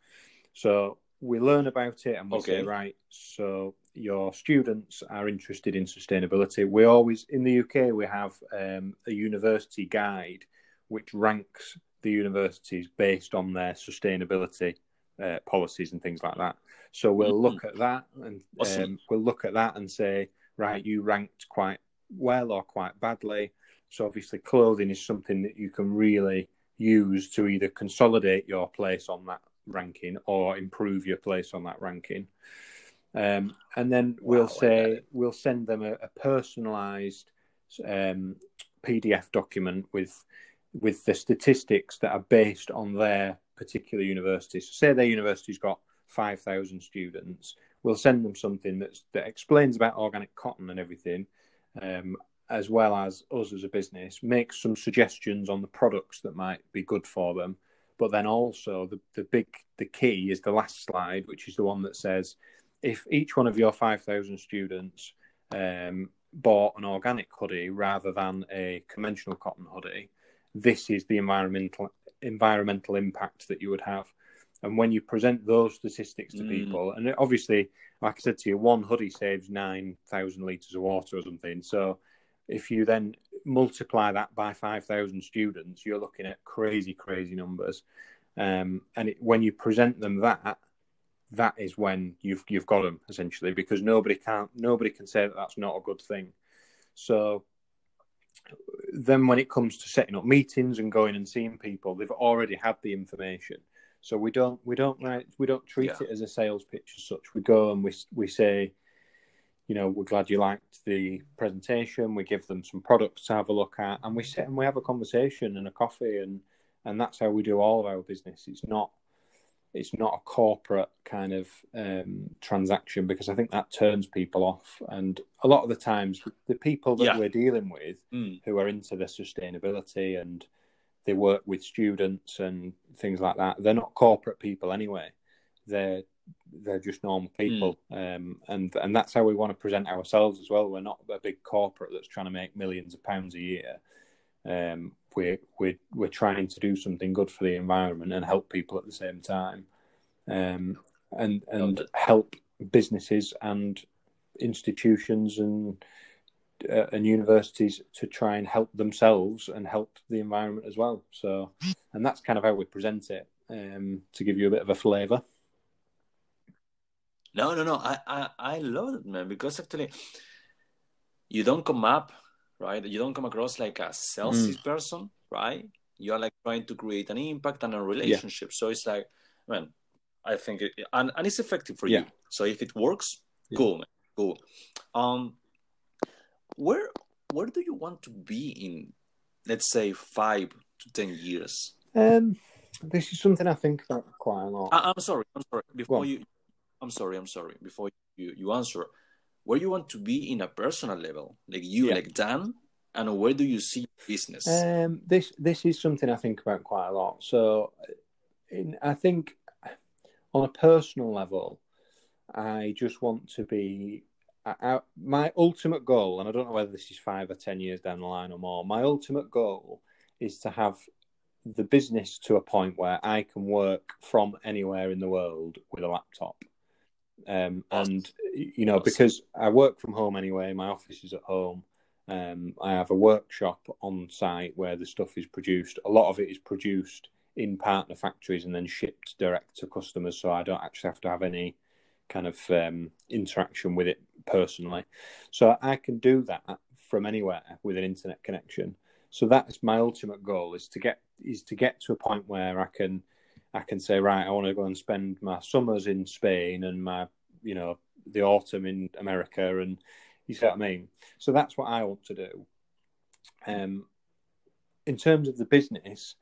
So we learn about it and we okay. say, right, so your students are interested in sustainability. We always, in the UK, we have um, a university guide which ranks the universities based on their sustainability uh, policies and things like that. So we'll mm-hmm. look at that and um, we'll look at that and say, right, you ranked quite well or quite badly. So obviously, clothing is something that you can really use to either consolidate your place on that ranking or improve your place on that ranking. Um, and then we'll wow, say we'll send them a, a personalized um, PDF document with with the statistics that are based on their particular university. So say their university's got five thousand students, we'll send them something that's, that explains about organic cotton and everything, um, as well as us as a business, makes some suggestions on the products that might be good for them. But then also the, the big the key is the last slide, which is the one that says if each one of your 5,000 students um, bought an organic hoodie rather than a conventional cotton hoodie, this is the environmental environmental impact that you would have. And when you present those statistics to mm. people, and obviously, like I said to you, one hoodie saves nine thousand liters of water or something. So if you then multiply that by five thousand students, you're looking at crazy, crazy numbers. Um, and it, when you present them that, that is when you've you've got them essentially because nobody can nobody can say that that's not a good thing. So then when it comes to setting up meetings and going and seeing people, they've already had the information. So we don't we don't we don't treat yeah. it as a sales pitch as such. We go and we we say, you know, we're glad you liked the presentation. We give them some products to have a look at, and we sit and we have a conversation and a coffee, and and that's how we do all of our business. It's not it's not a corporate kind of um, transaction because I think that turns people off. And a lot of the times, the people that yeah. we're dealing with mm. who are into the sustainability and they work with students and things like that, they're not corporate people anyway. They're they're just normal people, mm. um, and and that's how we want to present ourselves as well. We're not a big corporate that's trying to make millions of pounds a year. Um, we're we're we're trying to do something good for the environment and help people at the same time, um, and and help businesses and institutions and uh, and universities to try and help themselves and help the environment as well. So, and that's kind of how we present it um, to give you a bit of a flavour. No, no, no. I, I, I love it, man, because actually you don't come up right? You don't come across like a salesy mm. person, right? You're like trying to create an impact and a relationship. Yeah. So it's like, man, I think it, and, and it's effective for yeah. you. So if it works, yeah. cool, man, cool. Um, where where do you want to be in, let's say, five to ten years? Um, this is something I think about quite a lot. I, am sorry, I'm sorry. Before you, I'm sorry, I'm sorry. Before you, you answer, where you want to be in a personal level, like you, yeah. like Dan, and where do you see business? Um, this this is something I think about quite a lot. So, in, I think on a personal level, I just want to be. I, I, my ultimate goal, and I don't know whether this is five or ten years down the line or more. My ultimate goal is to have the business to a point where I can work from anywhere in the world with a laptop. Um, and you know, because I work from home anyway, my office is at home. Um, I have a workshop on site where the stuff is produced. A lot of it is produced in partner factories and then shipped direct to customers, so I don't actually have to have any kind of um, interaction with it personally. So I can do that from anywhere with an internet connection. So that's my ultimate goal: is to get is to get to a point where I can I can say, right, I want to go and spend my summers in Spain and my, you know, the autumn in America, and you see what I mean. So that's what I want to do. Um, in terms of the business,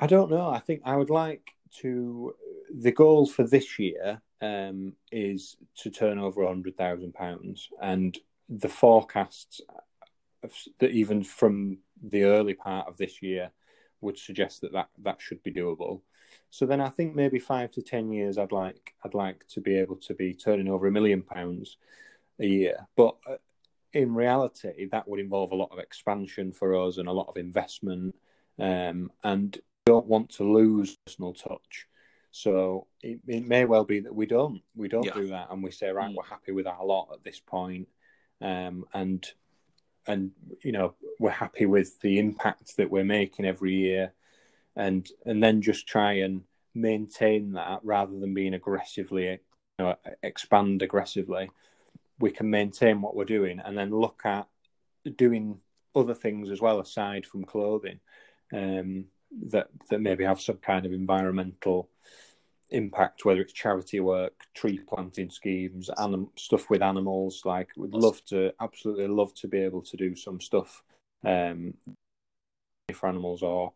I don't know. I think I would like to. The goal for this year um, is to turn over a hundred thousand pounds, and the forecasts that even from the early part of this year would suggest that that, that should be doable. So then I think maybe five to ten years, I'd like I'd like to be able to be turning over a million pounds a year. But uh, in reality, that would involve a lot of expansion for us and a lot of investment, um, and don't want to lose personal touch. So it, it, may well be that we don't we don't yeah. do that, and we say right, mm. we're happy with our lot at this point, um, and and you know we're happy with the impact that we're making every year and and then just try and maintain that rather than being aggressively you know, expand aggressively we can maintain what we're doing and then look at doing other things as well aside from clothing um, that that maybe have some kind of environmental impact, whether it's charity work, tree planting schemes, anim- stuff with animals. Like, we'd love to, absolutely love to be able to do some stuff um, for animals or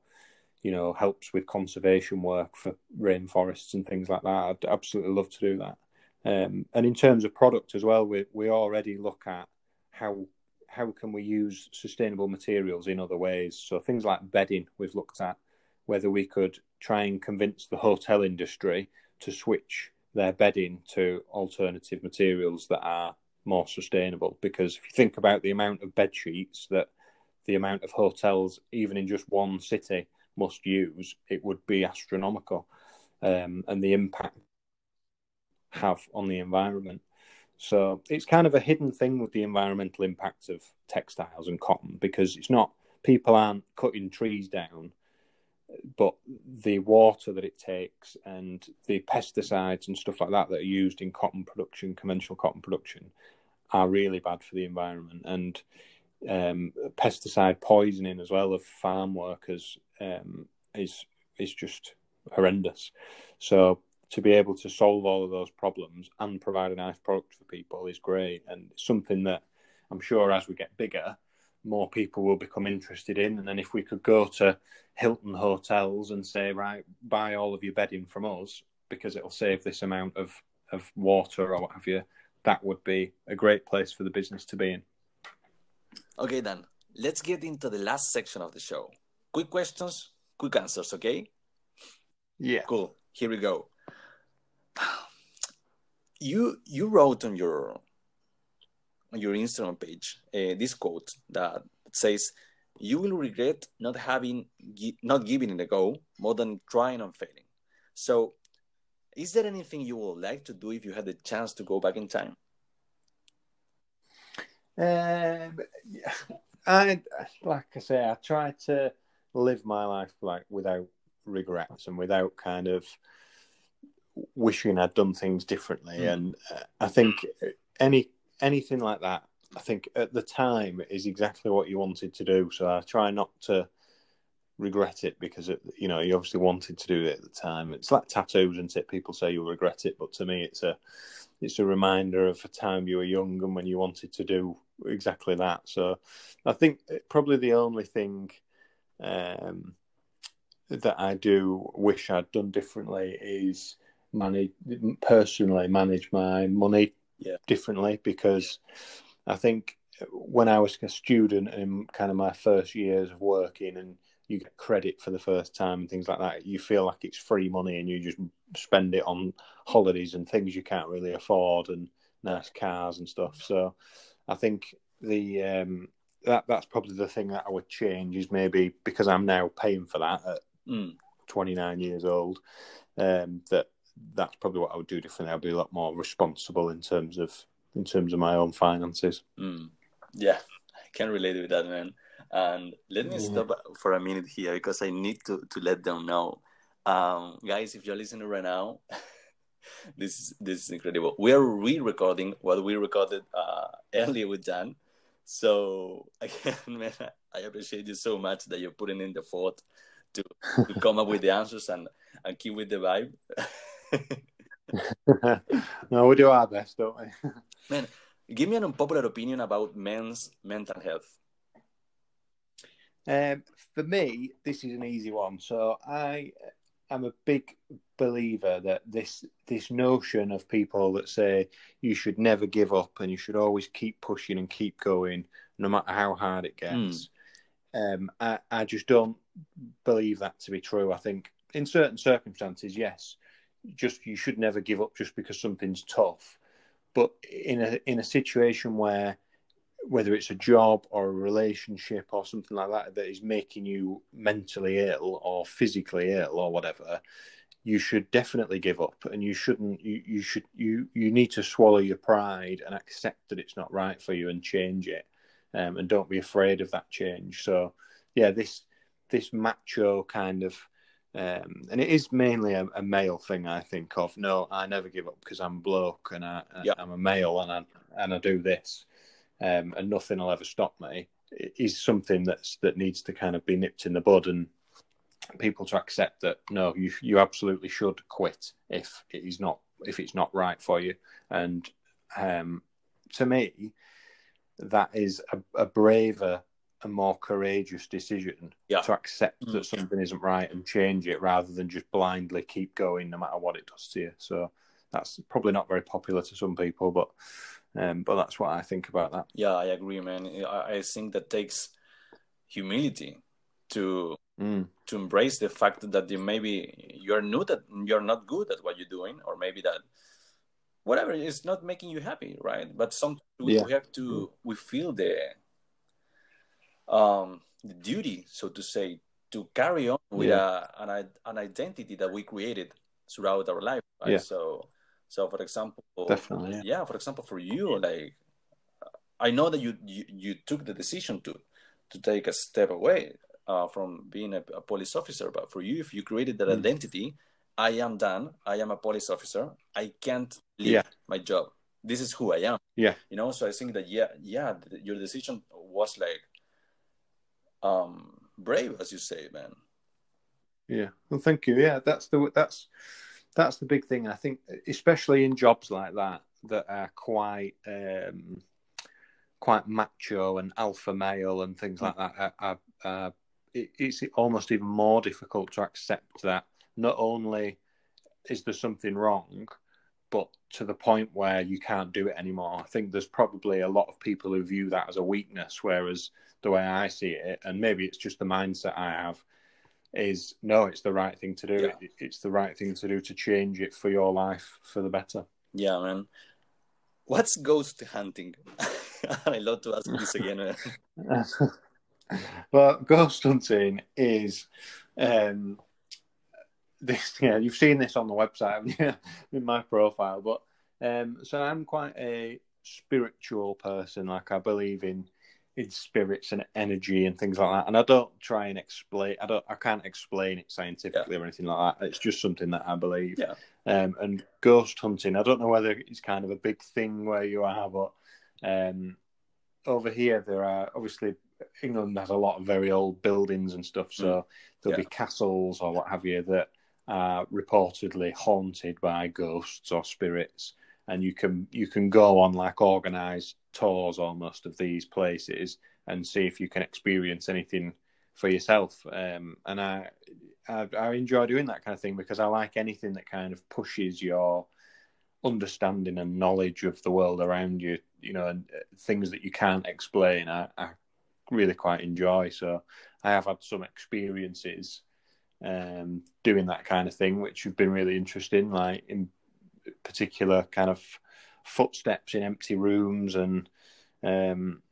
you know, helps with conservation work for rainforests and things like that. I'd absolutely love to do that. Um, and in terms of product as well, we we already look at how how can we use sustainable materials in other ways. So things like bedding, we've looked at whether we could try and convince the hotel industry to switch their bedding to alternative materials that are more sustainable. Because if you think about the amount of bed sheets that the amount of hotels, even in just one city, must use, it would be astronomical, um, and the impact have on the environment. So it's kind of a hidden thing with the environmental impacts of textiles and cotton because it's not people aren't cutting trees down, but the water that it takes and the pesticides and stuff like that that are used in cotton production, conventional cotton production, are really bad for the environment. And um, pesticide poisoning as well of farm workers um, is is just horrendous. So to be able to solve all of those problems and provide a nice product for people is great and something that I'm sure as we get bigger, more people will become interested in. And then if we could go to Hilton hotels and say, right, buy all of your bedding from us because it'll save this amount of, of water or what have you, that would be a great place for the business to be in. Okay, then let's get into the last section of the show. Quick questions, quick answers, okay? Yeah. Cool. Here we go. You you wrote on your on your Instagram page uh, this quote that says, "You will regret not having not giving it a go more than trying and failing." So, is there anything you would like to do if you had the chance to go back in time? Um, <laughs> I like I say, I try to live my life like without regrets and without kind of wishing I'd done things differently. Mm. And uh, I think any anything like that, I think at the time is exactly what you wanted to do. So I try not to regret it because it, you know you obviously wanted to do it at the time. It's like tattoos, and it? People say you'll regret it, but to me, it's a it's a reminder of a time you were young and when you wanted to do exactly that. So I think probably the only thing um, that I do wish I'd done differently is manage personally manage my money yeah. differently because I think when I was a student in kind of my first years of working and you get credit for the first time and things like that, you feel like it's free money and you just spend it on holidays and things you can't really afford and nice cars and stuff. So I think the um, that that's probably the thing that I would change is maybe because I'm now paying for that at mm. 29 years old. Um, that that's probably what I would do differently. I'd be a lot more responsible in terms of in terms of my own finances. Mm. Yeah, I can relate with that, man. And let me yeah. stop for a minute here because I need to to let them know, um, guys. If you're listening right now, <laughs> this is this is incredible. We are re-recording what we recorded uh, earlier with Dan. So <laughs> again, man, I appreciate you so much that you're putting in the thought to, to come up with the answers and and keep with the vibe. <laughs> no, we do our best, don't we? Man, give me an unpopular opinion about men's mental health. Um, for me, this is an easy one. So I am a big believer that this this notion of people that say you should never give up and you should always keep pushing and keep going no matter how hard it gets. Mm. Um, I, I just don't believe that to be true. I think in certain circumstances, yes, just you should never give up just because something's tough. But in a in a situation where whether it's a job or a relationship or something like that that is making you mentally ill or physically ill or whatever, you should definitely give up and you shouldn't you, you should you you need to swallow your pride and accept that it's not right for you and change it. Um, and don't be afraid of that change. So yeah, this this macho kind of um, and it is mainly a, a, male thing, I think. Of no, I never give up because I'm bloke and I, yep. I'm a male and I and I do this, um, and nothing will ever stop me. is something that's that needs to kind of be nipped in the bud and people to accept that no, you you absolutely should quit if it is not if it's not right for you. And um, to me, that is a, a braver a more courageous decision yeah. to accept mm. that something isn't right and change it rather than just blindly keep going no matter what it does to you. So that's probably not very popular to some people, but um, but that's what I think about that. Yeah, I agree, man. I, I think that takes humility to mm. to embrace the fact that you maybe you're new that you're not good at what you're doing, or maybe that whatever is not making you happy, right? But sometimes we, Yeah. we have to we feel the um the duty, so to say, to carry on with Yeah. a, an an identity that we created throughout our life. Right? Yeah. So so for example, Definitely, yeah. yeah. For example, for you, like I know that you you, you took the decision to to take a step away uh, from being a, a police officer, but for you, if you created that Mm. identity, I am done. I am a police officer. I can't leave Yeah. my job. This is who I am. Yeah. You know, so I think that yeah, yeah, your decision was like um brave, as you say, man. Yeah. Well, thank you. Yeah, that's the that's that's the big thing. I think, especially in jobs like that, that are quite um, quite macho and alpha male and things like that. Are, are, are, it's almost even more difficult to accept that not only is there something wrong, but to the point where you can't do it anymore. I think there's probably a lot of people who view that as a weakness, whereas the way I see it, and maybe it's just the mindset I have, is no, it's the right thing to do. Yeah. It, it's the right thing to do to change it for your life for the better. Yeah, man. What's ghost hunting? <laughs> I love to ask this again. <laughs> well, ghost hunting is um, this. Yeah, you've seen this on the website <laughs> in my profile. But um, so I'm quite a spiritual person. Like I believe in in spirits and energy and things like that. And I don't try and explain. I don't. I can't explain it scientifically or anything like that. It's just something that I believe. Yeah. Um, and ghost hunting. I don't know whether it's kind of a big thing where you are, but um, over here there are obviously England has a lot of very old buildings and stuff, so there'll Yeah. be castles or what have you that are reportedly haunted by ghosts or spirits, and you can you can go on like organised tours almost of these places and see if you can experience anything for yourself. Um, and I, I I enjoy doing that kind of thing because I like anything that kind of pushes your understanding and knowledge of the world around you, you know, and uh, things that you can't explain. I, I really quite enjoy. So I have had some experiences um, doing that kind of thing, which have been really interesting. Like in particular, kind of footsteps in empty rooms and um,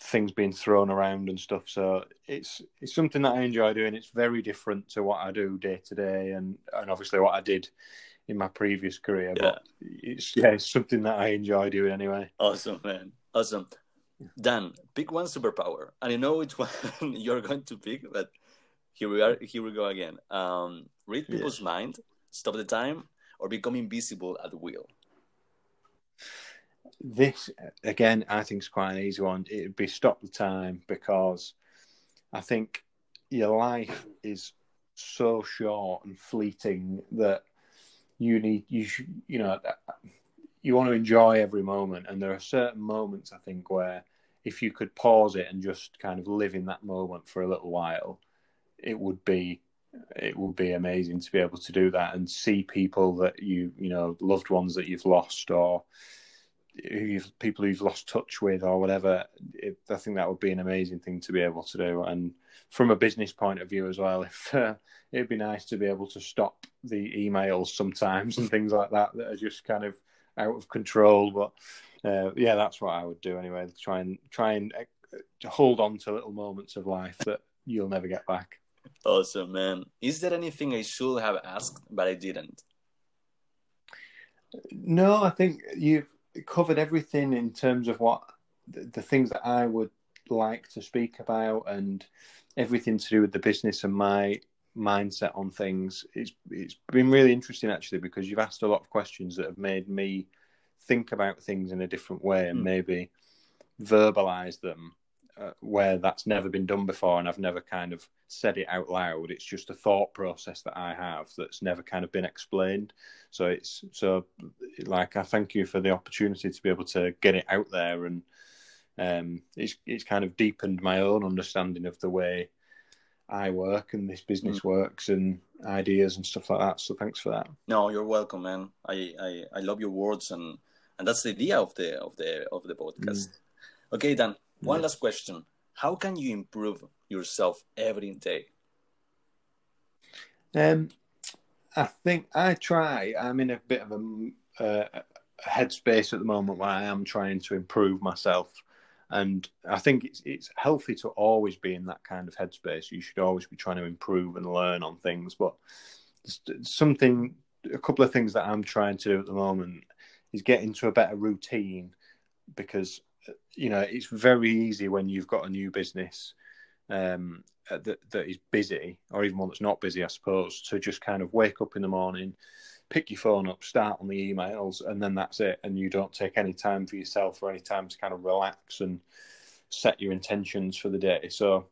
things being thrown around and stuff. So it's it's something that I enjoy doing. It's very different to what I do day to day, and and obviously what I did in my previous career. But it's yeah, it's something that I enjoy doing anyway. Awesome, man. Awesome. Dan, pick one superpower. And I know which <laughs> one you're going to pick, but here we are. Here we go again. Um, read Yeah. people's mind, stop the time, or become invisible at will. This again, I think is quite an easy one. It'd be stop the time because I think your life is so short and fleeting that you need you should, you know you want to enjoy every moment and there are certain moments I think where if you could pause it and just kind of live in that moment for a little while it would be it would be amazing to be able to do that and see people that you you know loved ones that you've lost or who you've, people who've lost touch with or whatever. It, I think that would be an amazing thing to be able to do. And from a business point of view as well <laughs> if uh, it'd be nice to be able to stop the emails sometimes and things like that that are just kind of out of control. But uh, yeah that's what I would do anyway try and try and uh, hold on to little moments of life that you'll never get back Awesome, man. Is there anything I should have asked, but I didn't? No, I think you've covered everything in terms of what the, the things that I would like to speak about and everything to do with the business and my mindset on things. It's it's been really interesting actually because you've asked a lot of questions that have made me think about things in a different way and Mm. maybe verbalize them uh, where that's never been done before and I've never kind of said it out loud. It's just a thought process that I have that's never kind of been explained. So it's so like I thank you for the opportunity to be able to get it out there and um, it's it's kind of deepened my own understanding of the way I work and this business works and ideas and stuff like that. So thanks for that. No, you're welcome, man. I, I, I love your words and and that's the idea of the of the of the podcast. Okay, Dan. One last question. How can you improve yourself every day? Um, I think I try. I'm in a bit of a uh, headspace at the moment where I am trying to improve myself. And I think it's it's healthy to always be in that kind of headspace. You should always be trying to improve and learn on things. But something, a couple of things that I'm trying to do at the moment is get into a better routine because you know it's very easy when you've got a new business um, that that is busy or even one that's not busy, I suppose, to just kind of wake up in the morning, pick your phone up, start on the emails, and then that's it. And you don't take any time for yourself or any time to kind of relax and set your intentions for the day. So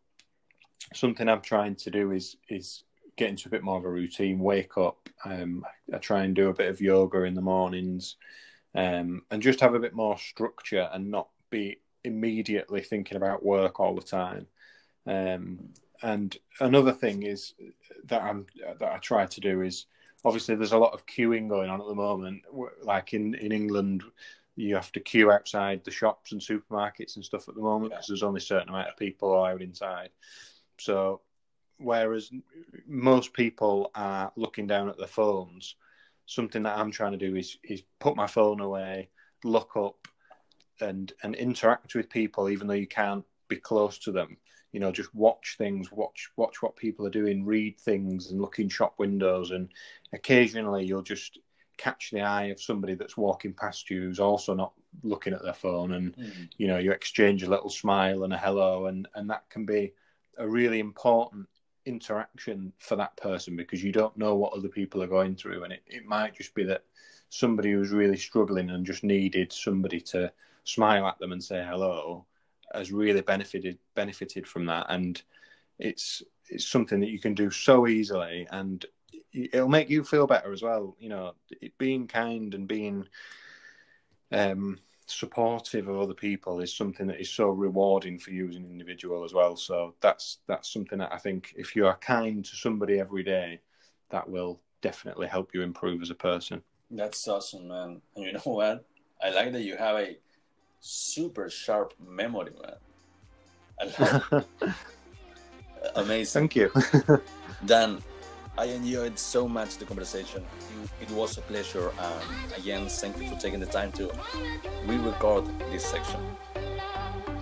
something I'm trying to do is is get into a bit more of a routine. Wake up. Um, I try and do a bit of yoga in the mornings, um, and just have a bit more structure and not be immediately thinking about work all the time. Um, and another thing is that I'm that I try to do is obviously there's a lot of queuing going on at the moment. Like in in England, you have to queue outside the shops and supermarkets and stuff at the moment because there's only a certain amount of people allowed inside. So whereas most people are looking down at their phones, something that I'm trying to do is is put my phone away, look up, and and interact with people, even though you can't be close to them. You know just watch things watch watch what people are doing read things and look in shop windows. And occasionally you'll just catch the eye of somebody that's walking past you who's also not looking at their phone. And mm. you know you exchange a little smile and a hello. And and that can be a really important interaction for that person because you don't know what other people are going through. And it, it might just be that somebody who's really struggling and just needed somebody to smile at them and say hello has really benefited benefited from that, and it's it's something that you can do so easily, and it'll make you feel better as well. You know, being kind and being um, supportive of other people is something that is so rewarding for you as an individual as well. So that's that's something that I think if you are kind to somebody every day, that will definitely help you improve as a person. That's awesome, man. And you know what? I like that you have a super sharp memory, man. <laughs> Amazing. Thank you. <laughs> Dan, I enjoyed so much the conversation. It, was a pleasure. And again, thank you for taking the time to re-record this section.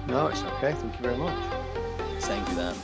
No, it's okay. Thank you very much. Thank you, Dan.